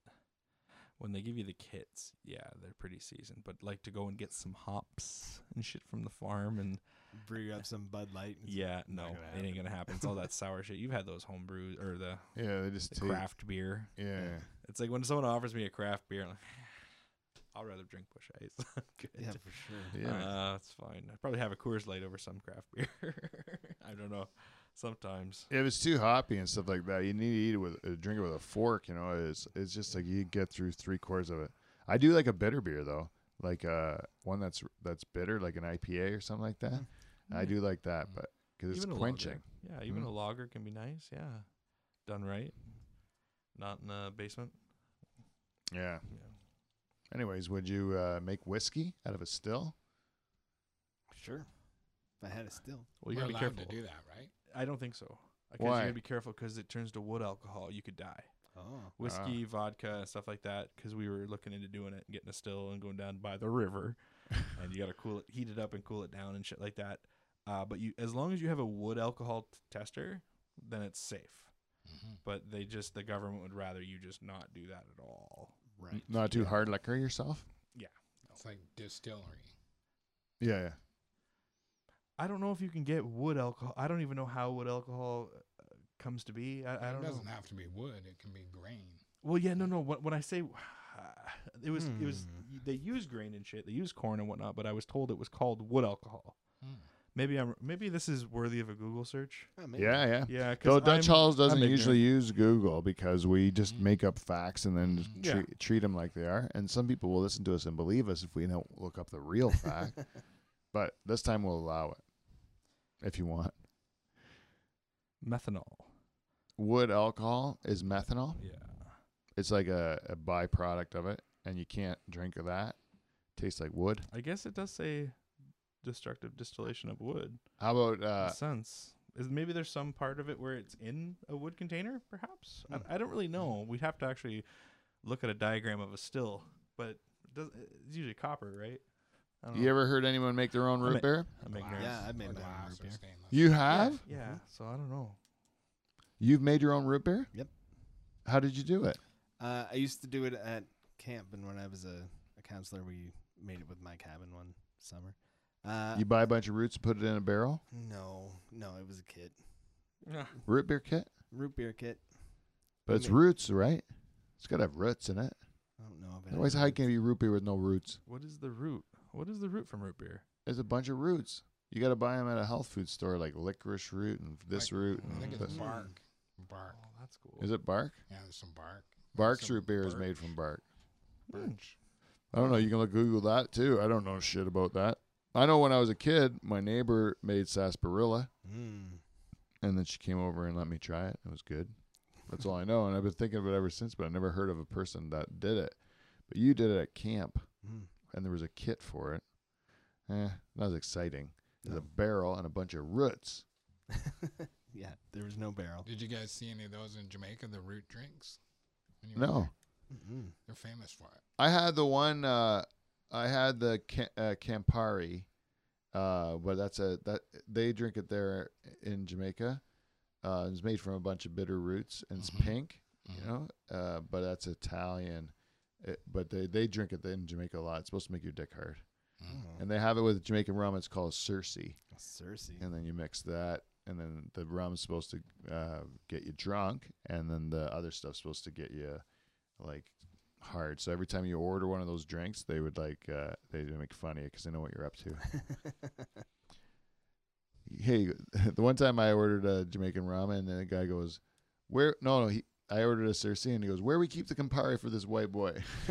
when they give you the kits, yeah, they're pretty seasoned. But like to go and get some hops and shit from the farm and Brew up some Bud Light. and yeah, not no, gonna it ain't gonna happen. It's all that sour shit. You've had those home brews or the, Yeah, they just the taste. craft beer. Yeah. It's like when someone offers me a craft beer, I'm like, [sighs] I'll rather drink Busch Ice. [laughs] I'm good. Yeah, for sure. Yeah. Uh, it's fine. I'd probably have a Coors Light over some craft beer. [laughs] I don't know. Sometimes. If it's too hoppy and stuff like that, you need to eat it with uh, drink it with a fork. You know, it's it's just like you get through three quarters of it. I do like a bitter beer though, like uh one that's that's bitter, like an IPA or something like that. I do like that, but because it's Even quenching. lager. Yeah, even Mhm. a lager can be nice. Yeah, done right. Not in the basement. Yeah. Yeah. Anyways, would you uh, make whiskey out of a still? Sure. If I had a still. Well, you We're gotta be careful. to do that, right? I don't think so. Because Why? you gotta be careful because it turns to wood alcohol. You could die. Oh. Whiskey, vodka, stuff like that. Because we were looking into doing it and getting a still and going down by the river, [laughs] and you gotta cool it, heat it up, and cool it down and shit like that. Uh, but you, as long as you have a wood alcohol t- tester, then it's safe. Mm-hmm. But they just the government would rather you just not do that at all. Right. Not too hard liquor yourself. Yeah. It's like distillery. Yeah, yeah. I don't know if you can get wood alcohol. I don't even know how wood alcohol uh, comes to be. I, I don't know. doesn't have to be wood. It can be grain. Well, yeah, no, no. When, when I say [sighs] it was, it was Hmm. they use grain and shit. They use corn and whatnot. But I was told it was called wood alcohol. Hmm. Maybe I'm. Maybe this is worthy of a Google search. Oh, maybe. Yeah, yeah. Yeah, Though because Dutch Halls doesn't usually use Google because we just Mhm. make up facts and then just Yeah. treat, treat them like they are. And some people will listen to us and believe us if we don't look up the real [laughs] fact. but this time we'll allow it if you want. methanol. Wood alcohol is methanol. Yeah. It's like a, a byproduct of it, and you can't drink of that. Tastes like wood. I guess it does say destructive distillation of wood. How about uh, sense. Is maybe there's some part of it where it's in a wood container, perhaps. Hmm. I, I don't really know. We'd have to actually look at a diagram of a still, but it does it's usually copper, right? You know. ever heard anyone make their own I root beer? I'm ignorant. Yeah, I've made my own root beer. You have? Yeah, Mhm. so I don't know. You've made your own root beer? Yep. How did you do it? Uh, I used to do it at camp, and when I was a, a counselor, we made it with my cabin one summer. Uh, You buy a bunch of roots and put it in a barrel? no, no, it was a kit, Root beer kit? root beer kit. But it's roots, right? It's got to have roots in it. I don't know if it. Otherwise, how can it be root beer with no roots? What is the root? What is the root from root beer? There's a bunch of roots. You got to buy them at a health food store, like licorice root and this Like, root. I think And it's this. bark. Bark. Oh, that's cool. Is it bark? Yeah, there's some bark. Bark's Some root beer is birch. made from bark. Birch. I don't know. You can look Google that too. I don't know shit about that. I know when I was a kid, my neighbor made sarsaparilla, Mm. and then she came over and let me try it. It was good. That's all I know, and I've been thinking of it ever since. But I never heard of a person that did it. But you did it at camp, Mm. and there was a kit for it. Eh, not as exciting. There's a barrel and a bunch of roots. [laughs] yeah, there was no barrel. Did you guys see any of those in Jamaica? The root drinks. When No. They're famous for it. I had the one. Uh, I had the uh, Campari, uh, but that's a that they drink it there in Jamaica. Uh, it's made from a bunch of bitter roots and it's Mhm. pink, you Mhm. know. Uh, but that's Italian. It, but they they drink it in Jamaica a lot. It's supposed to make your dick hard, Mm. Oh, and they have it with Jamaican rum. It's called Cersei, Cersei. and then you mix that, and then the rum's supposed to uh, get you drunk, and then the other stuff's supposed to get you like hard. So every time you order one of those drinks, they would like uh, they make fun of you because they know what you're up to. [laughs] hey, [laughs] the one time I ordered a Jamaican ramen, and the guy goes, "Where?" No, no, he. I ordered a Cersei, and he goes, "Where we keep the Campari for this white boy?" [laughs]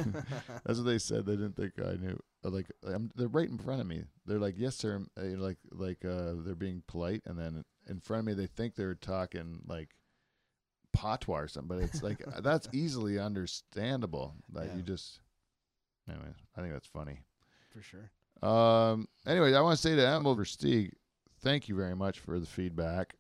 That's what they said. They didn't think I knew. Uh, Like I'm, they're right in front of me. They're like, "Yes, sir." Like like uh, they're being polite, and then in front of me, they think they're talking like patois or something. But it's like [laughs] that's easily understandable. That Yeah. you just. Anyway, I think that's funny. for sure. Um. Anyway, I want to say to Emil Versteeg, thank you very much for the feedback.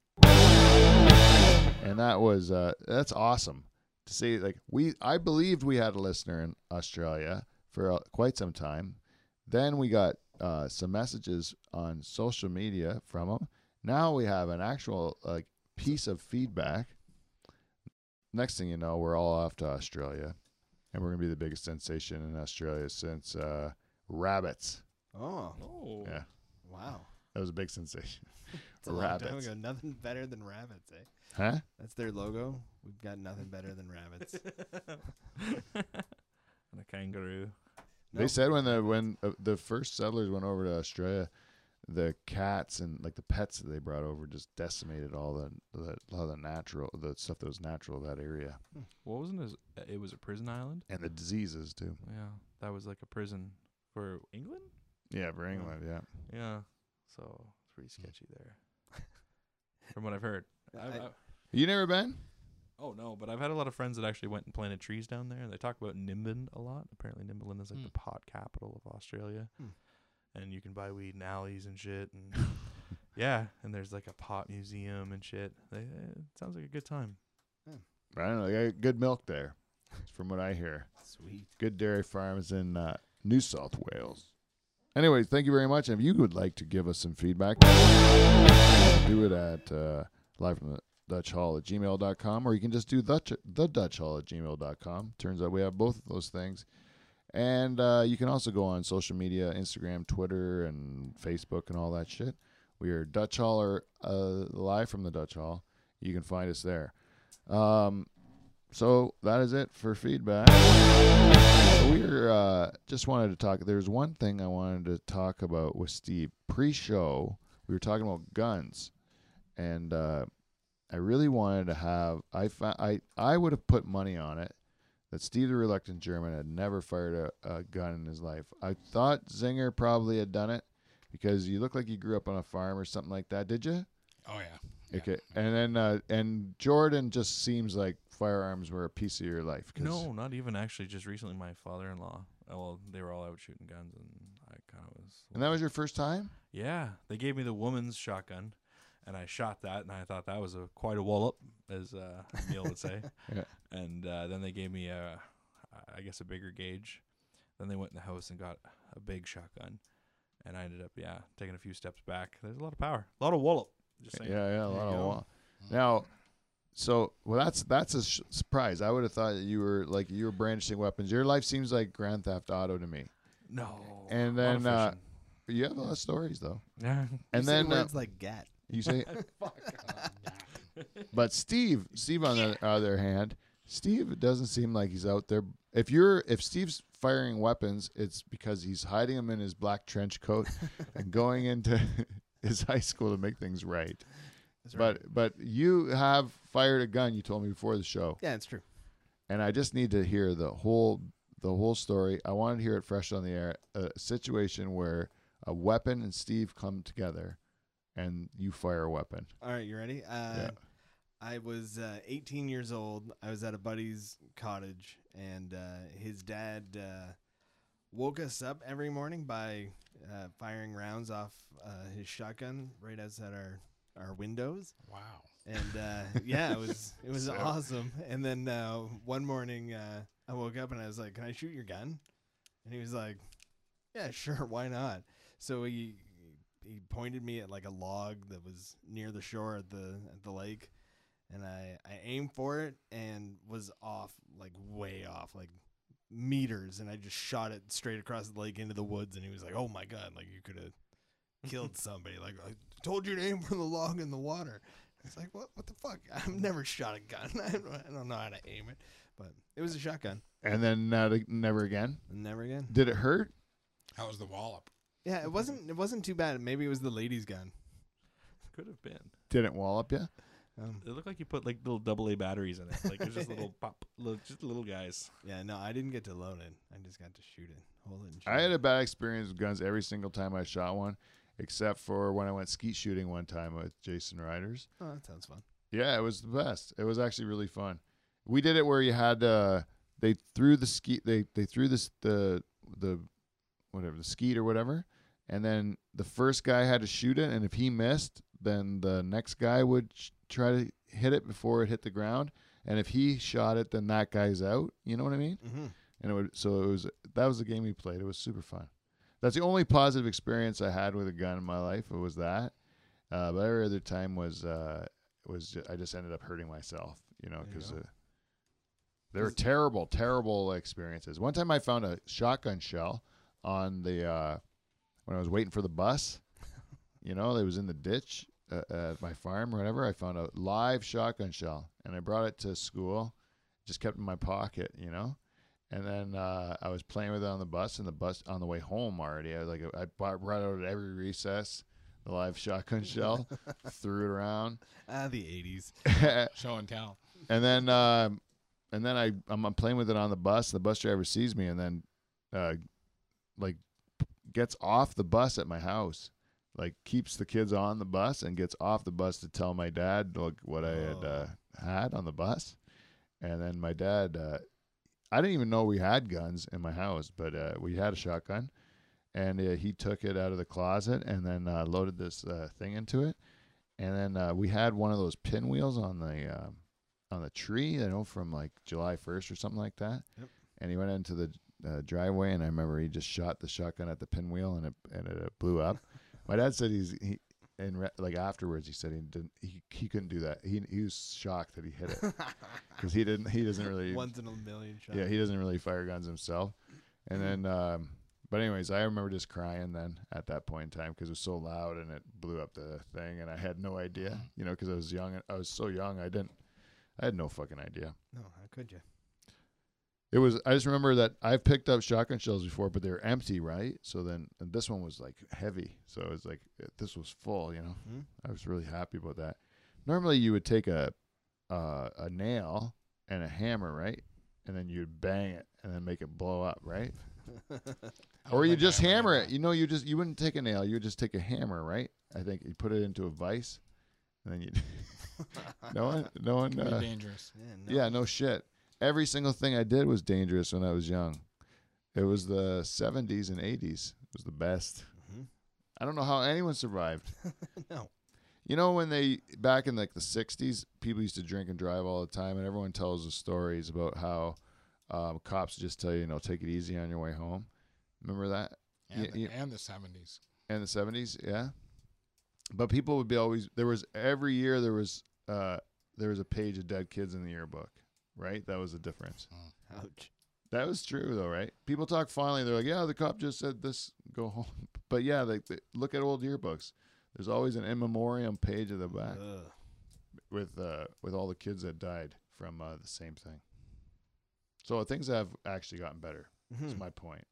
And that was uh, that's awesome to see. Like we, I believed we had a listener in Australia for uh, quite some time. Then we got uh, some messages on social media from them. Now we have an actual like piece of feedback. Next thing you know, we're all off to Australia, and we're gonna be the biggest sensation in Australia since uh, rabbits. Oh, Oh. Yeah. wow. That was a big sensation. [laughs] It's a [laughs] long Rabbits. ago. Nothing better than rabbits, eh? Huh? That's their logo. We've got nothing better than rabbits. [laughs] and a kangaroo. They Nope. said when the when uh, the first settlers went over to Australia, the cats and like the pets that they brought over just decimated all the the, all the natural the stuff that was natural of that area What wasn't his? uh, It was a prison island. and the diseases too. Yeah, that was like a prison for England. Yeah, for England. Yeah. Yeah, so it's pretty sketchy there, [laughs] from what I've heard. I, I- I, You never been? oh no, but I've had a lot of friends that actually went and planted trees down there. They talk about Nimbin a lot. Apparently, Nimberland is like Hmm. the pot capital of Australia, Hmm. And you can buy weed in alleys and shit. And [laughs] yeah, and there's like a pot museum and shit. They, eh, it sounds like a good time. I don't know. They got good milk there, from what I hear. Sweet. Good dairy farms in uh, New South Wales. Anyways, thank you very much. And if you would like to give us some feedback, do it at uh, live from the Dutch Hall at gmail.com, or you can just do the, the Dutch Hall at gmail.com. Turns out we have both of those things. And uh, you can also go on social media Instagram, Twitter, and Facebook, and all that shit. We are Dutch Hall or uh, live from the Dutch Hall. You can find us there. Um, so that is it for feedback. We're uh, just wanted to talk. There's one thing I wanted to talk about with Steve pre-show. We were talking about guns, and uh, I really wanted to have. I fa- I I would have put money on it that Steve the Reluctant German had never fired a, a gun in his life. I thought Zinger probably had done it because you look like you grew up on a farm or something like that. Did you? Oh yeah. Yeah. Okay, and then uh, and Jordan just seems like firearms were a piece of your life. 'cause- No, not even actually. Just recently, my father-in-law. uh, Well, they were all out shooting guns, and I kind of was. and that was your first time. Yeah, they gave me the woman's shotgun, and I shot that, and I thought that was a quite a wallop, as uh, Neil would say. [laughs] Yeah. And uh, then they gave me a, I guess a bigger gauge. Then they went in the house and got a big shotgun, and I ended up yeah taking a few steps back. There's a lot of power, a lot of wallop. Just Yeah, saying. yeah, a lot you of wallop. Now, so well, that's that's a sh- surprise. I would have thought that you were like you were brandishing weapons. Your life seems like Grand Theft Auto to me. No. And a lot of then, uh. You have a lot of stories though. yeah. And You say then uh, words like gat. You say, [laughs] but Steve, Steve on the other hand, Steve doesn't seem like he's out there. If you're if Steve's firing weapons, it's because he's hiding them in his black trench coat [laughs] and going into [laughs] his high school to make things right. That's right. But but you have fired a gun. You told me before the show, yeah, it's true. and I just need to hear the whole the whole story. I want to hear it fresh on the air. A situation where a weapon and Steve come together, and you fire a weapon. All right, you ready? Uh, Yeah. I was uh, 18 years old. I was at a buddy's cottage, and uh, his dad uh, woke us up every morning by uh, firing rounds off uh, his shotgun right outside our our windows. Wow. And uh, [laughs] yeah, it was it was So- awesome. And then uh, one morning, uh, I woke up and I was like, "Can I shoot your gun?" And he was like, "Yeah, sure, why not?" So he he pointed me at like a log that was near the shore at the at the lake, and I I aimed for it and was off like way off like meters, and I just shot it straight across the lake into the woods. And he was like, "Oh my god, like you could have." [laughs] Killed somebody like I told you to aim for the log in the water. It's like what? What the fuck? I've never shot a gun. [laughs] I don't, I don't know how to aim it, but it was a shotgun. And then uh, never again. Never again. Did it hurt? How was the wallop? Yeah, it wasn't. It wasn't too bad. Maybe it was the lady's gun. Could have been. Didn't wallop you? Um, It looked like you put like little double A batteries in it. Like it's just little [laughs] pop, little, just little guys. yeah, no, I didn't get to load it. I just got to shoot it, hold it. And shoot I had it. a bad experience with guns every single time I shot one, except for when I went skeet shooting one time with Jason Riders. Oh, that sounds fun. Yeah, it was the best. It was actually really fun. We did it where you had uh they threw the ski they they threw this the the whatever the skeet or whatever, and then the first guy had to shoot it, and if he missed, then the next guy would sh- try to hit it before it hit the ground, and if he shot it, then that guy's out. You know what I mean? Mm-hmm. and it would so it was that was the game we played. It was super fun. That's the only positive experience I had with a gun in my life. It was that, uh, but every other time was uh, was ju- I just ended up hurting myself, you know, because uh, they were terrible, terrible experiences. One time I found a shotgun shell on the uh, when I was waiting for the bus. [laughs] You know, it was in the ditch uh, at my farm or whatever. I found a live shotgun shell, and I brought it to school. Just kept in my pocket, you know. And then uh, I was playing with it on the bus, and the bus on the way home already. I was like, I bought, brought it out at every recess, the live shotgun [laughs] shell, threw it around, Ah, the 80s. [laughs] Show and tell. and then um, and then I I'm, I'm playing with it on the bus. The bus driver sees me, and then uh, like gets off the bus at my house, like keeps the kids on the bus and gets off the bus to tell my dad like what I had uh, had on the bus, and then my dad. Uh, I didn't even know we had guns in my house, but uh, we had a shotgun, and uh, he took it out of the closet and then uh, loaded this uh, thing into it, and then uh, we had one of those pinwheels on the uh, on the tree, you know, from like July first or something like that. Yep. And he went into the uh, driveway, and I remember he just shot the shotgun at the pinwheel, and it and it uh, blew up. [laughs] My dad said he's he. And re- like afterwards, he said he didn't. He, he couldn't do that. He he was shocked that he hit it [laughs] because he didn't. He doesn't really. Once in a million shot. Yeah, he doesn't really fire guns himself. And then, um, but anyways, I remember just crying then at that point in time because it was so loud and it blew up the thing, and I had no idea, you know, because I was young. I was so young, I didn't, I had no fucking idea. No, how could you? It was. I just remember that I've picked up shotgun shells before, but they were empty, right? So then, and this one was like heavy, so it was like this was full, you know. Hmm? I was really happy about that. Normally, you would take a uh, a nail and a hammer, right, and then you'd bang it and then make it blow up, right? [laughs] Or you just hammer it. You know, you just you wouldn't take a nail. You would just take a hammer, right? I think you put it into a vise, and then you. [laughs] [laughs] no one, no one. Can be Uh, dangerous. Yeah, no. yeah, no shit. Every single thing I did was dangerous when I was young. It was the 70s and 80s. It was the best. Mhm. I don't know how anyone survived. [laughs] no. You know when they back in like the 60s, people used to drink and drive all the time and everyone tells the stories about how um, cops just tell you, you know, take it easy on your way home. Remember that? And, Yeah, the, and the 70s. in the seventies, yeah. But people would be always there was every year there was uh there was a page of dead kids in the yearbook, right? That was the difference. Ouch. That was true though, right? People talk finally. They're like, "Yeah, the cop just said this. Go home." [laughs] But yeah, like they, look at old yearbooks. There's always an in memoriam page at the back Ugh. with uh with all the kids that died from uh, the same thing. So things have actually gotten better. Is Mhm. my point.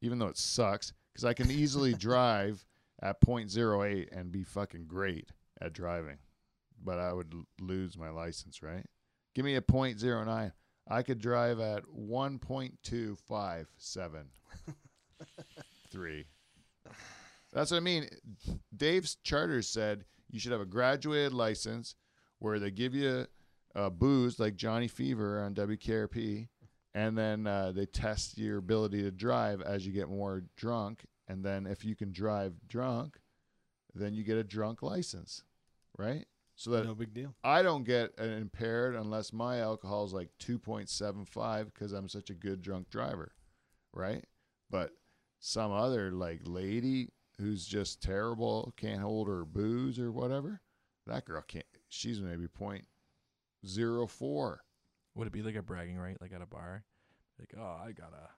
Even though it sucks, because I can easily [laughs] drive at .08 and be fucking great at driving, but I would l- lose my license, right? Give me a .09. I could drive at 1.257 [laughs] three. That's what I mean. Dave Charters said you should have a graduated license where they give you uh, booze like Johnny Fever on WKRP, and then uh, they test your ability to drive as you get more drunk. And then if you can drive drunk, then you get a drunk license, right? So that no big deal. I don't get an impaired unless my alcohol is like 2.75 because I'm such a good drunk driver, right? But some other like lady who's just terrible, can't hold her booze or whatever, that girl can't. She's maybe point zero four. Would it be like a bragging right, like at a bar? Like, oh, I got a,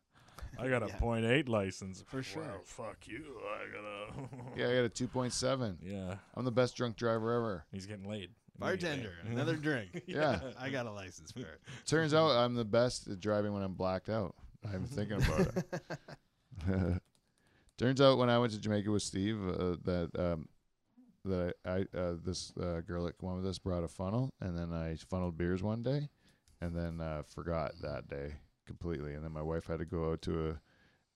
I got a Yeah. point eight license For sure. Well, fuck you. I got a. [laughs] Yeah, I got a 2.7. yeah. I'm the best drunk driver ever. He's getting laid. Bartender, another [laughs] drink. Yeah. I got a license for it. [laughs] Turns out I'm the best at driving when I'm blacked out. I'm thinking about it. Turns out when I went to Jamaica with Steve, uh, that um, that I, I uh, this uh, girl that came with us brought a funnel, and then I funneled beers one day, and then uh, forgot that day completely, and then my wife had to go out to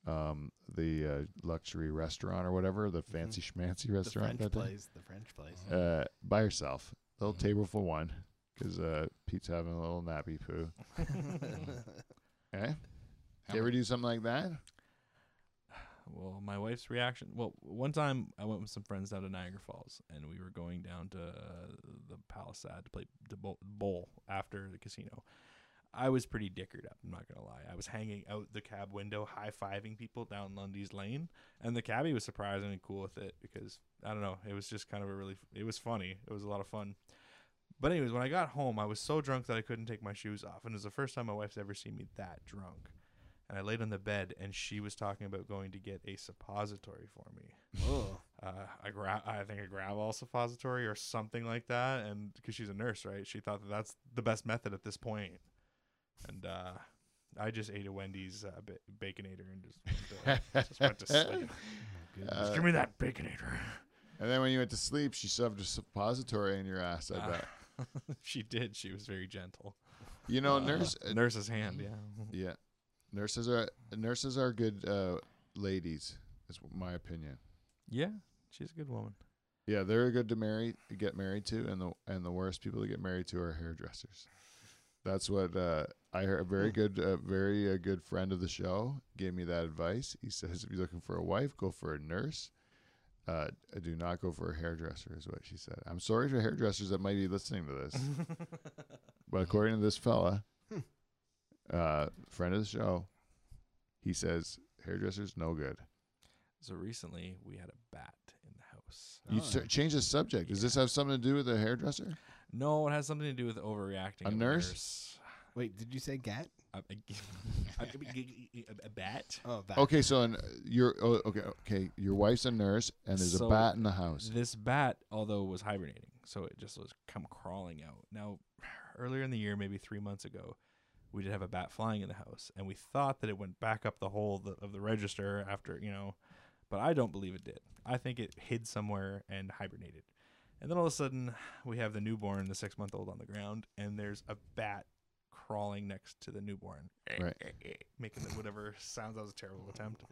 a um, the uh, luxury restaurant or whatever, the fancy schmancy restaurant. the restaurant French that day, place. The French place. uh, by herself, little Mhm. table for one, because uh, Pete's having a little nappy poo. [laughs] Eh? You ever do something like that? well, my wife's reaction. Well, one time I went with some friends down to Niagara Falls, and we were going down to uh, the Palisade to play the bowl, bowl after the casino. I was pretty dickered up. I'm not gonna lie. I was hanging out the cab window, high fiving people down Lundy's Lane, and the cabbie was surprisingly cool with it because I don't know. It was just kind of a really. It was funny. It was a lot of fun. But anyways, when I got home, I was so drunk that I couldn't take my shoes off, and it was the first time my wife's ever seen me that drunk. And I laid on the bed, and she was talking about going to get a suppository for me. Oh. Uh, I gra- I think a Gravol suppository or something like that, and because she's a nurse, right? She thought that that's the best method at this point. And uh, I just ate a Wendy's uh, ba- baconator and just went [laughs] to, just went to sleep. Goodness. Just Uh, give me that baconator. And then when you went to sleep, she shoved a suppository in your ass. I Uh, bet. [laughs] she did. She was very gentle. You know, Uh, nurse. uh, nurse's hand. Yeah. yeah, nurses are nurses are good uh, ladies. Is my opinion. Yeah, she's a good woman. Yeah, they're good to marry, get married to, and the and the worst people to get married to are hairdressers. That's what uh, I heard. A very good, uh, very uh, good friend of the show gave me that advice. He says, if you're looking for a wife, go for a nurse. Uh, do not go for a hairdresser, is what she said. I'm sorry to hairdressers that might be listening to this, [laughs] but according to this fella, uh, friend of the show, he says hairdressers no good. so recently we had a bat in the house. You Oh, ch- change the subject. Does this have something to do with a hairdresser? No, it has something to do with overreacting. A of nurse? Wait, did you say gat? [laughs] A, a, a- a bat. Oh, bat. Okay, so an, you're oh, okay. Okay, your wife's a nurse, and there's So a bat in the house. This bat, although was hibernating, so it just was come crawling out. Now, earlier in the year, maybe three months ago, we did have a bat flying in the house, and we thought that it went back up the hole of the, of the register after you know, but I don't believe it did. I think it hid somewhere and hibernated. And then all of a sudden, we have the newborn, the six month old, on the ground, and there's a bat crawling next to the newborn, eh, Right. Eh, eh, making the whatever sounds. That was a terrible attempt.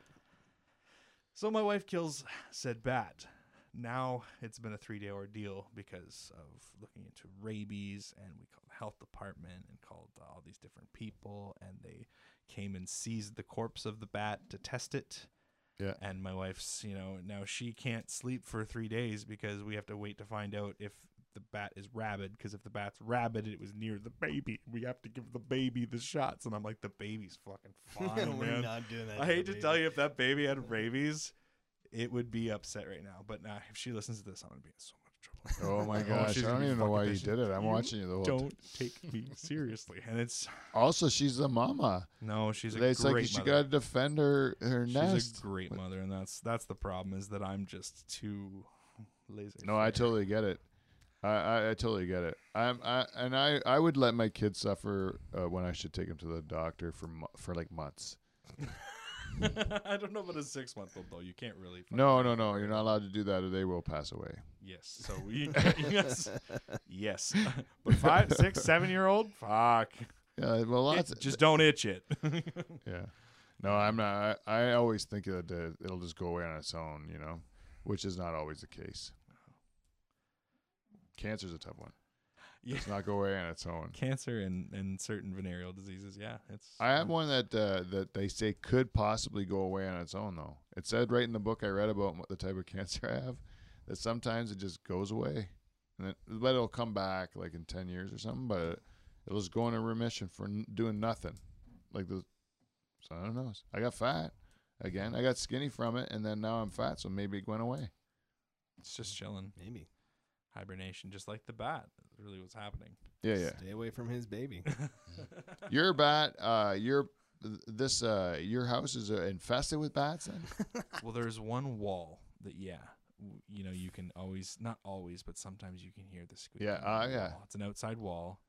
So my wife kills said bat. Now it's been a three day ordeal because of looking into rabies, and we called the health department and called all these different people, and they came and seized the corpse of the bat to test it. Yeah. And my wife's, you know, now she can't sleep for three days because we have to wait to find out if the bat is rabid. Because if the bat's rabid, it was near the baby. We have to give the baby the shots. And I'm like, the baby's fucking [laughs] fine, We're man. not doing that. I hate to tell you, if that baby had rabies, it would be upset right now. But nah, if she listens to this, I'm gonna be in so much trouble. [laughs] Oh my [laughs] Oh, gosh, she's I gonna don't be even know fucking why you pissed. did it. I'm You watching you the whole. time. Don't take me seriously. And it's Also, she's the mama. no, she's a it's great like she mother. got to defend her her she's nest. a great mother, and that's that's the problem is that I'm just too lazy. No, I totally get it. I, I, I totally get it. I'm I and I, I would let my kids suffer uh, when I should take them to the doctor for mo- for like months. [laughs] I don't know about a six month old though. You can't really. No, no, no. You're not allowed to do that, or they will pass away. Yes. So we [laughs] yes yes, [laughs] but five, six, seven year old, fuck. Yeah, well, It- lots. just don't itch it. yeah. No, I'm not. I, I always think that uh, it'll just go away on its own, you know, which is not always the case. Cancer's a tough one. Yeah. It's not go away on its own. Cancer and, and certain venereal diseases. Yeah, it's. I have one that uh, that they say could possibly go away on its own, though. It said right in the book I read about what the type of [laughs] cancer I have that sometimes it just goes away, and then, but it'll come back like in ten years or something. But it'll just go into remission for n- doing nothing, like the. So I don't know. I got fat again. I got skinny from it, and then now I'm fat, so maybe it went away. It's just chilling. Maybe. Hibernation, just like the bat. That's really what's happening. Yeah, yeah. Stay away from his baby. [laughs] Your bat, uh, your this uh, your house is uh, infested with bats. Then [laughs] well, there's one wall that, yeah, w- you know, you can always, not always, but sometimes you can hear the squeak. Yeah, uh, yeah. It's an outside wall.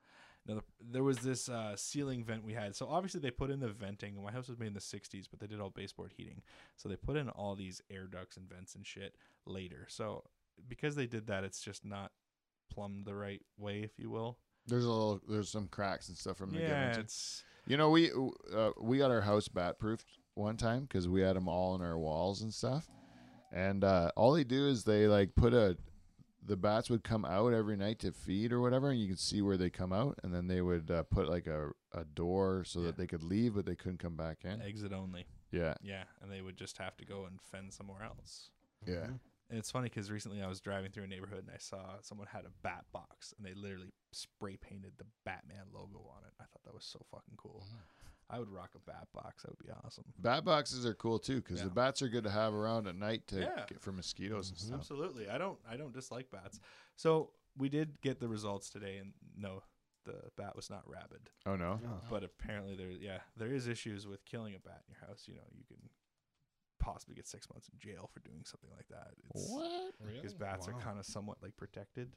Now, the, there was this uh, ceiling vent we had. So obviously they put in the venting. My house was made in the 60s, but they did all baseboard heating. So they put in all these air ducts and vents and shit later. So because they did that, it's just not plumbed the right way, if you will. there's a little there's some cracks and stuff from the yeah, yeah, it's You know, we uh, we got our house bat proofed one time because we had them all in our walls and stuff. And uh, all they do is they like put a the bats would come out every night to feed or whatever, and you could see where they come out, and then they would uh, put like a, a door so Yeah. that they could leave, but they couldn't come back in. Exit only. Yeah, Yeah, and they would just have to go and fend somewhere else. yeah. And it's funny because recently I was driving through a neighborhood and I saw someone had a bat box and they literally spray painted the Batman logo on it. I thought that was so fucking cool. I would rock a bat box. That would be awesome. Bat boxes are cool too because Yeah. the bats are good to have around at night to Yeah. get for mosquitoes and mm-hmm. stuff. Absolutely. I don't. I don't dislike bats. So we did get the results today, and no, the bat was not rabid. Oh no, Oh. But apparently there, yeah, there is issues with killing a bat in your house. You know, you can possibly get six months in jail for doing something like that. It's, what? Really? Because bats Wow. are kind of somewhat like protected.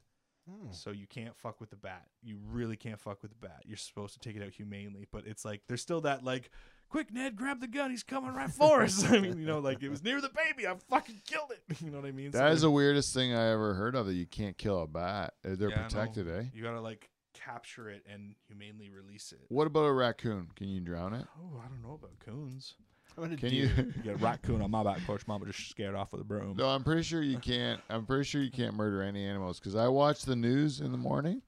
Hmm. So you can't fuck with the bat. You really can't fuck with the bat. You're supposed to take it out humanely, but it's like there's still that like, quick Ned, grab the gun. He's coming right for us. [laughs] I mean, you know, like it was near the baby. I fucking killed it. [laughs] You know what I mean? So That is the weirdest thing I ever heard of. That you can't kill a bat. Uh, They're Yeah, protected, eh? You gotta like capture it and humanely release it. What about a raccoon? Can you drown it? Oh, I don't know about coons. How about a Can deer? you? You [laughs] get a raccoon on my back porch. Mama just scared off with a broom. No, I'm pretty sure you can't. I'm pretty sure you can't murder any animals because I watch the news in the morning,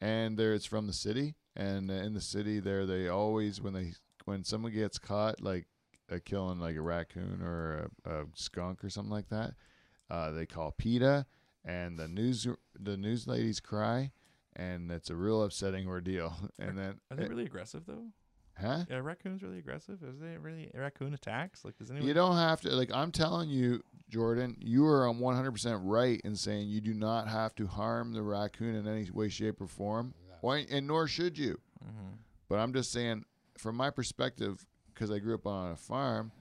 and there it's from the city, and uh, in the city there they always when they when someone gets caught like uh, killing like a raccoon or a, a skunk or something like that, uh, they call PETA, and the news the news ladies cry, and it's a real upsetting ordeal. [laughs] And then, Are they really aggressive though? Huh? Are raccoons really aggressive? Is they really raccoon attacks? Like, does anyone? You don't have to like I'm telling you, Jordan, you are 100% right in saying you do not have to harm the raccoon in any way shape or form. Why and nor should you. Mhm. But I'm just saying from my perspective cuz I grew up on a farm,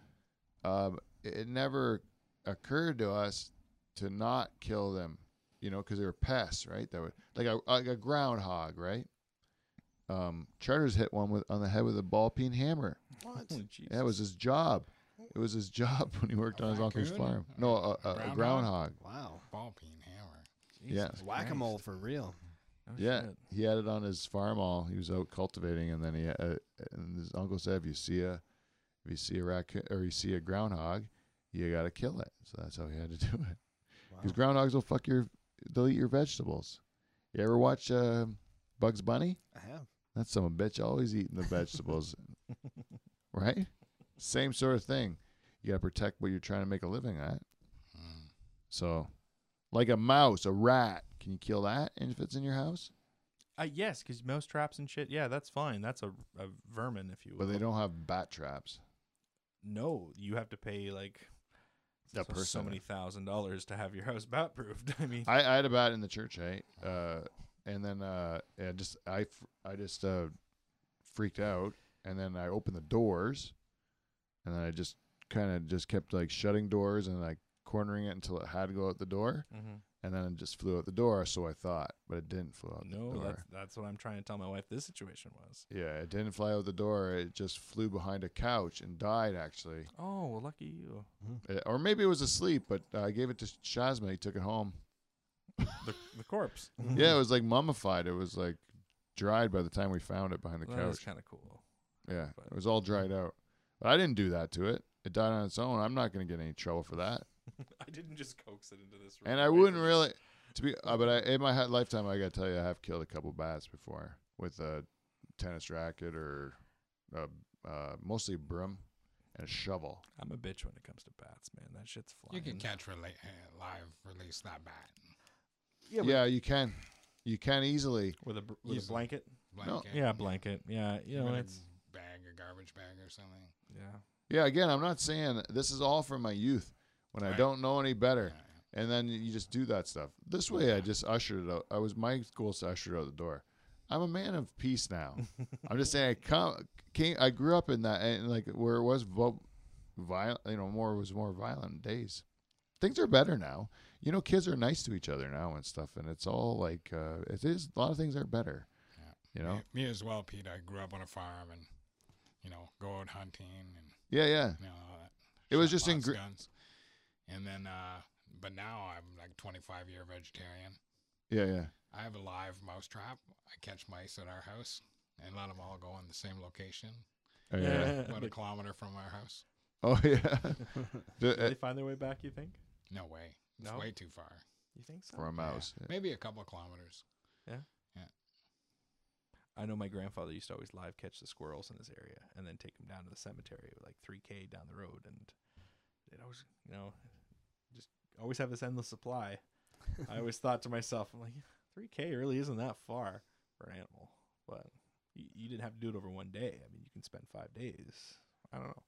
um, it, it never occurred to us to not kill them, you know, cuz they were pests, right? That would like a like a groundhog, right? Um, Charters hit one with on the head with a ball peen hammer. What? Holy Yeah, it was his job. It was his [laughs] job when he worked A on his uncle's farm. No, a, a, a Groundhog? groundhog. Wow. Ball peen hammer. Yeah. Whack a mole for real. Oh, Yeah, shit. he had it on his farm. All he was out cultivating, and then he uh, and his uncle said, "If you see a, if you see a raccoon or you see a groundhog, you got to kill it." So that's how he had to do it. Because groundhogs will fuck your, they'll eat your vegetables. You ever watch uh, Bugs Bunny? I have. That some bitch always eating the vegetables, [laughs] right? Same sort of thing. You got to protect what you're trying to make a living at. Mm. So, like a mouse, a rat, can you kill that if it's in your house? Uh, yes, because mouse traps and shit. Yeah, that's fine. That's a, a vermin, if you will. But they don't have bat traps. No, you have to pay like A so, so many thousand dollars to have your house [laughs] bat proofed. I mean, I, I had a bat in the church, eh? Uh, and then uh, yeah, just I f- I just uh, freaked out, and then I opened the doors, and then I just kind of just kept like shutting doors and like cornering it until it had to go out the door, mhm. and then it just flew out the door. So I thought, but it didn't fly out no, the door. that's that's what I'm trying to tell my wife. This situation was. Yeah, it didn't fly out the door. It just flew behind a couch and died actually. Oh, well, lucky you. Uh, or maybe it was asleep, but uh, I gave it to Shazma. He took it home. The the corpse. [laughs] Yeah, it was like mummified. It was like dried by the time we found it behind the Well, that was couch. kind of cool. Yeah, but- it was all dried out. But I didn't do that to it. It died on its own. I'm not going to get any trouble for that. [laughs] I didn't just coax it into this. room. And I wouldn't really, to be, uh, but I, in my ha- lifetime, I got to tell you, I have killed a couple bats before with a tennis racket or uh, uh, mostly a broom and a shovel. I'm a bitch when it comes to bats, man. That shit's flying. You can catch rela- uh, live release that bat. Yeah, Yeah, you can. You can easily. with a br- with a Easily. blanket. Blanket. Yeah, blanket. Yeah, you know Even a it's bag, a garbage bag or something. yeah. Yeah, again, I'm not saying this is all from my youth when I Right. don't know any better. Yeah, and then you just do that stuff. This way, I just ushered it out. I was my goal is to usher it out the door. I'm a man of peace now. [laughs] I'm just saying, I come, came, I grew up in that, and like where it was vo- violent, you know, more was more violent days. Things are better now. You know, kids are nice to each other now and stuff, and it's all like uh, it is. A lot of things are better. Yeah. You know. Me, me as well, Pete. I grew up on a farm and, you know, go out hunting and, Yeah, yeah. you know, all that. It was just in lots gr- guns. And then, uh, but now I'm like 25 year vegetarian. Yeah, yeah. I have a live mouse trap. I catch mice at our house and let them all go in the same location, Oh, yeah. about [laughs] a kilometer from our house. oh, yeah. [laughs] Do uh, they find their way back? You think? No way. It's No? way too far. You think so? for a mouse. Yeah. Maybe a couple of kilometers. Yeah. Yeah. I know my grandfather used to always live catch the squirrels in this area and then take them down to the cemetery, like 3K down the road. And it always, you know, just always have this endless supply. I always thought to myself, I'm like, 3K really isn't that far for an animal. But you, you didn't have to do it over one day. I mean, you can spend five days. I don't know.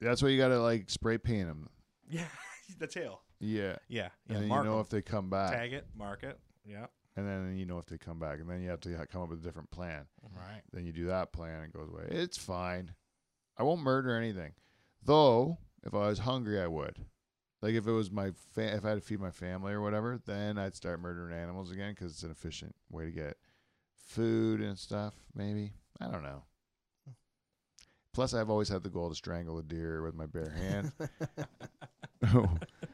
That's why you gotta like spray paint them. [laughs] Yeah, the tail. Yeah, Yeah, yeah. and then you know know 'em. if they come back, tag it, mark it. Yeah. and then you know if they come back, and then you have to come up with a different plan. Right. Then you do that plan, and it goes away. It's fine. I won't murder anything, though. If I was hungry, I would. Like if it was my fa- if I had to feed my family or whatever, then I'd start murdering animals again because it's an efficient way to get food and stuff. Maybe I don't know. Plus, I've always had the goal to strangle a deer with my bare hand, [laughs] [laughs] [laughs]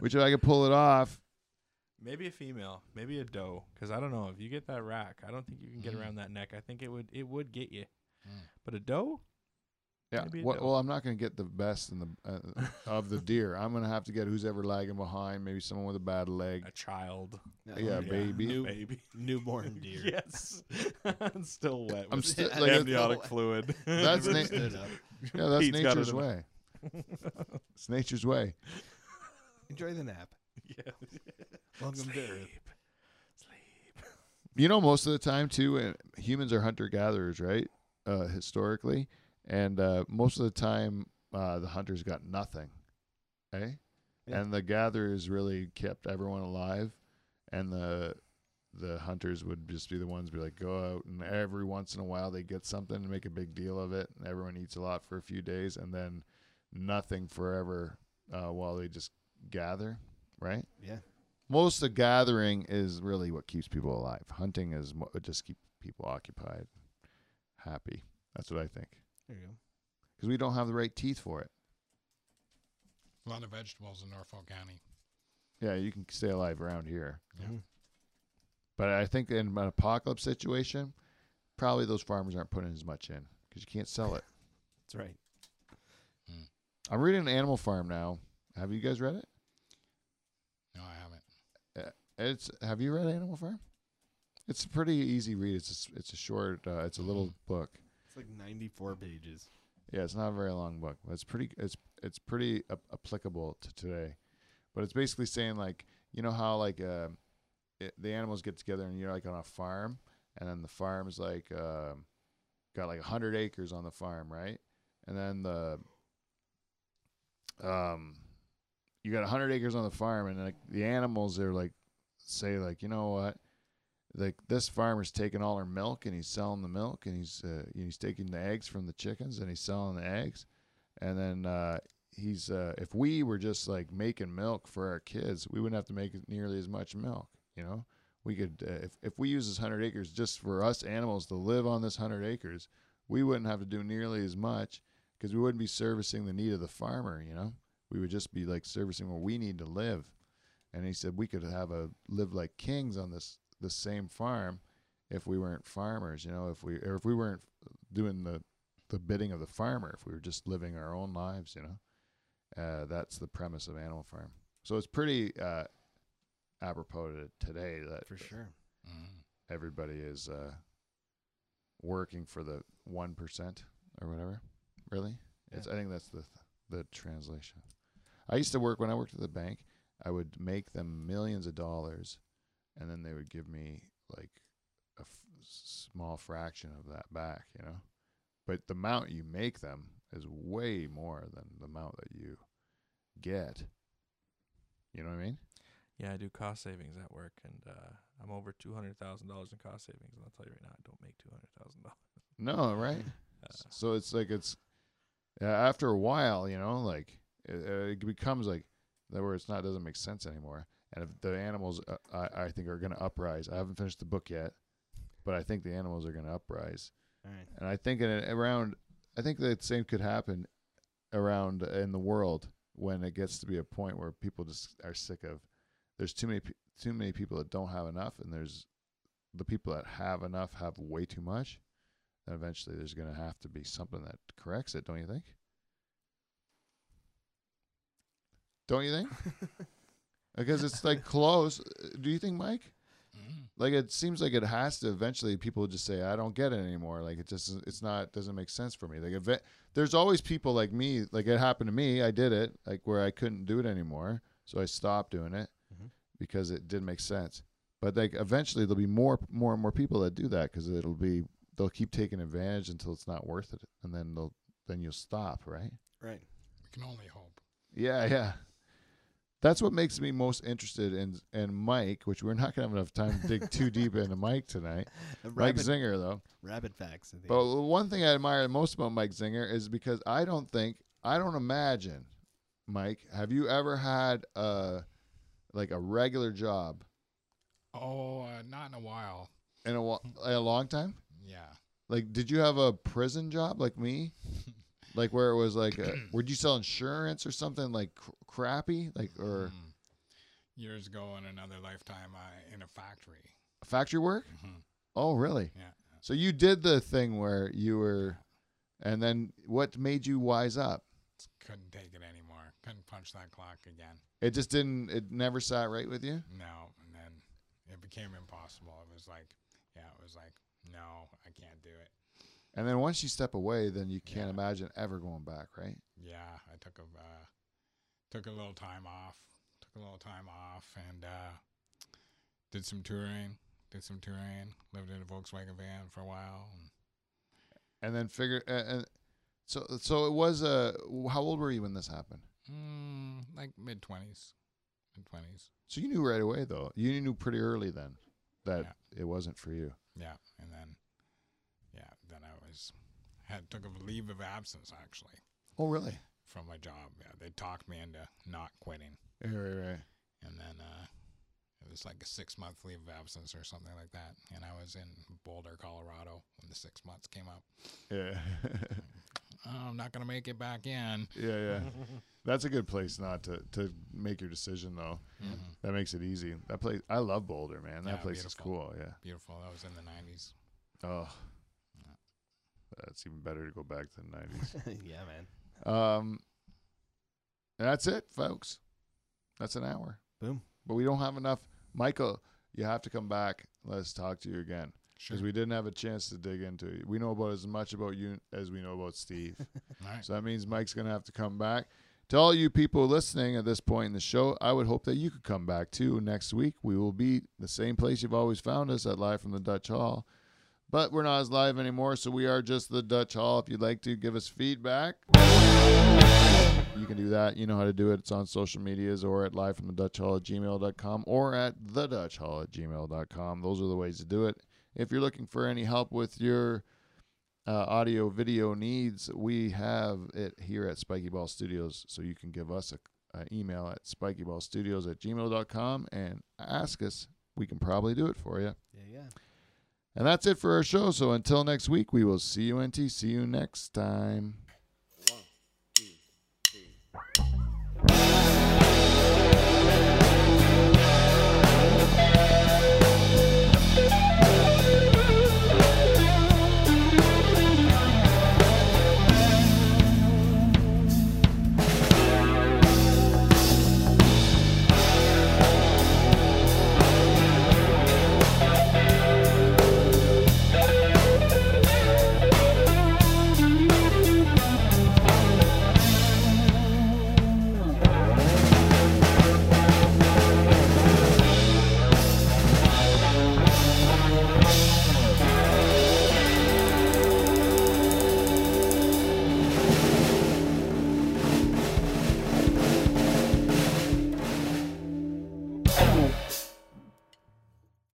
which if I could pull it off, Maybe a female, maybe a doe, because I don't know if you get that rack, I don't think you can get Mm. around that neck. I think it would it would get you, Mm. but a doe, Yeah. Maybe a Well, doe. well, I'm not going to get the best in the uh, [laughs] of the deer. I'm going to have to get who's ever lagging behind. Maybe someone with a bad leg. a child, Yeah, baby. [laughs] New baby, Newborn deer. [laughs] yes, it's still wet. I'm with still like it's- amniotic fluid. That's na- Stood up. yeah, that's Pete's got it nature's in way. It's nature's way. Enjoy the nap. [laughs] yeah. [laughs] Welcome to Earth. Sleep, sleep. [laughs] You know, most of the time too, uh, humans are hunter gatherers, right? Uh, historically, and uh, most of the time, uh, the hunters got nothing, eh? Yeah. And the gatherers really kept everyone alive, and the the hunters would just be the ones be like go out and every once in a while they get something and make a big deal of it and everyone eats a lot for a few days and then nothing forever uh, while they just gather right Yeah. most of gathering is really what keeps people alive hunting is mo- just keep people occupied happy that's what i think There you go. because we don't have the right teeth for it A lot of vegetables in Norfolk County. yeah you can stay alive around here Yeah. But I think in an apocalypse situation, probably those farmers aren't putting as much in because you can't sell it. [laughs] That's right. Hmm. I'm reading Animal Farm now. Have you guys read it? No, I haven't. It's Have you read Animal Farm? It's a pretty easy read. It's a, s- it's a short. Uh, it's a little book. It's like 94 pages. Yeah, it's not a very long book. But it's pretty. It's it's pretty ap- applicable to today. But it's basically saying like you know how like uh, it, the animals get together and you're like on a farm, and then the farm is like um, got like hundred acres on the farm, right? And then the um, you got hundred acres on the farm, and like the animals are like say like you know what. Like this farmer's taking all our milk and he's selling the milk and he's uh, he's taking the eggs from the chickens and he's selling the eggs, and then uh, he's uh, if we were just like making milk for our kids, we wouldn't have to make nearly as much milk. You know, we could uh, if if we use this hundred acres just for us animals to live on this hundred acres, we wouldn't have to do nearly as much because we wouldn't be servicing the need of the farmer. You know, we would just be like servicing what we need to live. And he said we could have a live like kings on this the same farm if we weren't farmers. You know, if we or if we weren't doing the the bidding of the farmer, if we were just living our own lives. You know, uh, that's the premise of Animal Farm. So it's pretty uh, apropos to today that For sure. Mm. everybody is uh, working for the one percent or whatever. Really, it's I think that's the the translation. I used to work when I worked at the bank. I would make them millions of dollars, and then they would give me like a f- small fraction of that back. You know, but the amount you make them is way more than the amount that you get. You know what I mean? Yeah, I do cost savings at work, and uh, I'm over two hundred thousand dollars in cost savings. And I'll tell you right now, I don't make two hundred thousand dollars. No, right? [laughs] Uh, So it's like it's uh, after a while, you know, like it, uh, it becomes like that where it's not doesn't make sense anymore. And if the animals, uh, I, I think, are going to uprise. I haven't finished the book yet, but I think the animals are going to uprise. Right. And I think in around, I think the same could happen around in the world when it gets to be a point where people just are sick of. There's too many too many people that don't have enough, and there's the people that have enough have way too much. Then eventually, there's going to have to be something that corrects it. Don't you think? Don't you think? [laughs] because it's like close. Do you think, Mike? Mm. Like it seems like it has to eventually. People just say, "I don't get it anymore." Like it just it's not doesn't make sense for me. Like eve- there's always people like me. Like it happened to me. I did it like where I couldn't do it anymore, so I stopped doing it Mhm. because it didn't make sense. But like eventually there'll be more more and more people that do that because it'll be they'll keep taking advantage until it's not worth it, and then they'll then you'll stop, right? Right. We can only hope. Yeah, yeah. That's what makes me most interested in in Mike, which we're not gonna have enough time to dig too deep into Mike tonight. [laughs] Mike Zinger, though. rapid facts. But one thing I admire most about Mike Zinger is because I don't think I don't imagine, Mike. Have you ever had a like a regular job Oh, uh, not in a while. in a, wa- a long time? Yeah. Like, did you have a prison job like me? [laughs] Like where it was like, a, [clears throat] would you sell insurance or something like cr- crappy, like or Mm. Years ago, in another lifetime, uh, in a factory. factory work? hmm Oh, really? Yeah. So you did the thing where you were, and then what made you wise up? Couldn't take it anymore. Couldn't punch that clock again. It just didn't. It never sat right with you. No, and then it became impossible. It was like, yeah, it was like, no, I can't do it. And then once you step away, then you can't Yeah. imagine ever going back, right? Yeah, I took a uh, took a little time off. Took a little time off and uh, did some touring. Did some touring. Lived in a Volkswagen van for a while. And And then figure. Uh, and so, so it was. Uh, how old were you when this happened? mm, like mid twenties, mid twenties. So you knew right away, though. You knew pretty early then that Yeah. it wasn't for you. Yeah, and then then I was had took a leave of absence actually Oh, really? from my job. Yeah, they talked me into not quitting, Right, right, right. and then uh, it was like a six month leave of absence or something like that. And I was in Boulder, Colorado when the six months came up. Yeah, [laughs] Oh, I'm not gonna make it back in. yeah, yeah. [laughs] That's a good place not to to make your decision though. Mhm. That makes it easy. That place, I love Boulder, man. That Yeah, place beautiful. is cool. Yeah. Beautiful. That was in the '90s. Oh, that's even better to go back to the nineties. [laughs] yeah, man. um, that's it, folks. That's an hour. Boom. But we don't have enough. Michael, you have to come back. Let's talk to you again Sure. because we didn't have a chance to dig into it. We know about as much about you as we know about Steve. [laughs] All right. So that means Mike's going to have to come back. To all you people listening at this point in the show, I would hope that you could come back too next week. We will be the same place you've always found us at Live from the Dutch Hall. But we're not as live anymore, so we are just the Dutch Hall. If you'd like to give us feedback, you can do that. You know how to do it. It's on social medias or at live from the Dutch Hall at gmail.com or at the Dutch Hall at gmail.com. Those are the ways to do it. If you're looking for any help with your uh, audio video needs, we have it here at Spiky Ball Studios. So you can give us a, email at spikyballstudios at gmail.com and ask us. We can probably do it for you. Yeah, yeah. And that's it for our show. So until next week, we will see you, NT. See you next time.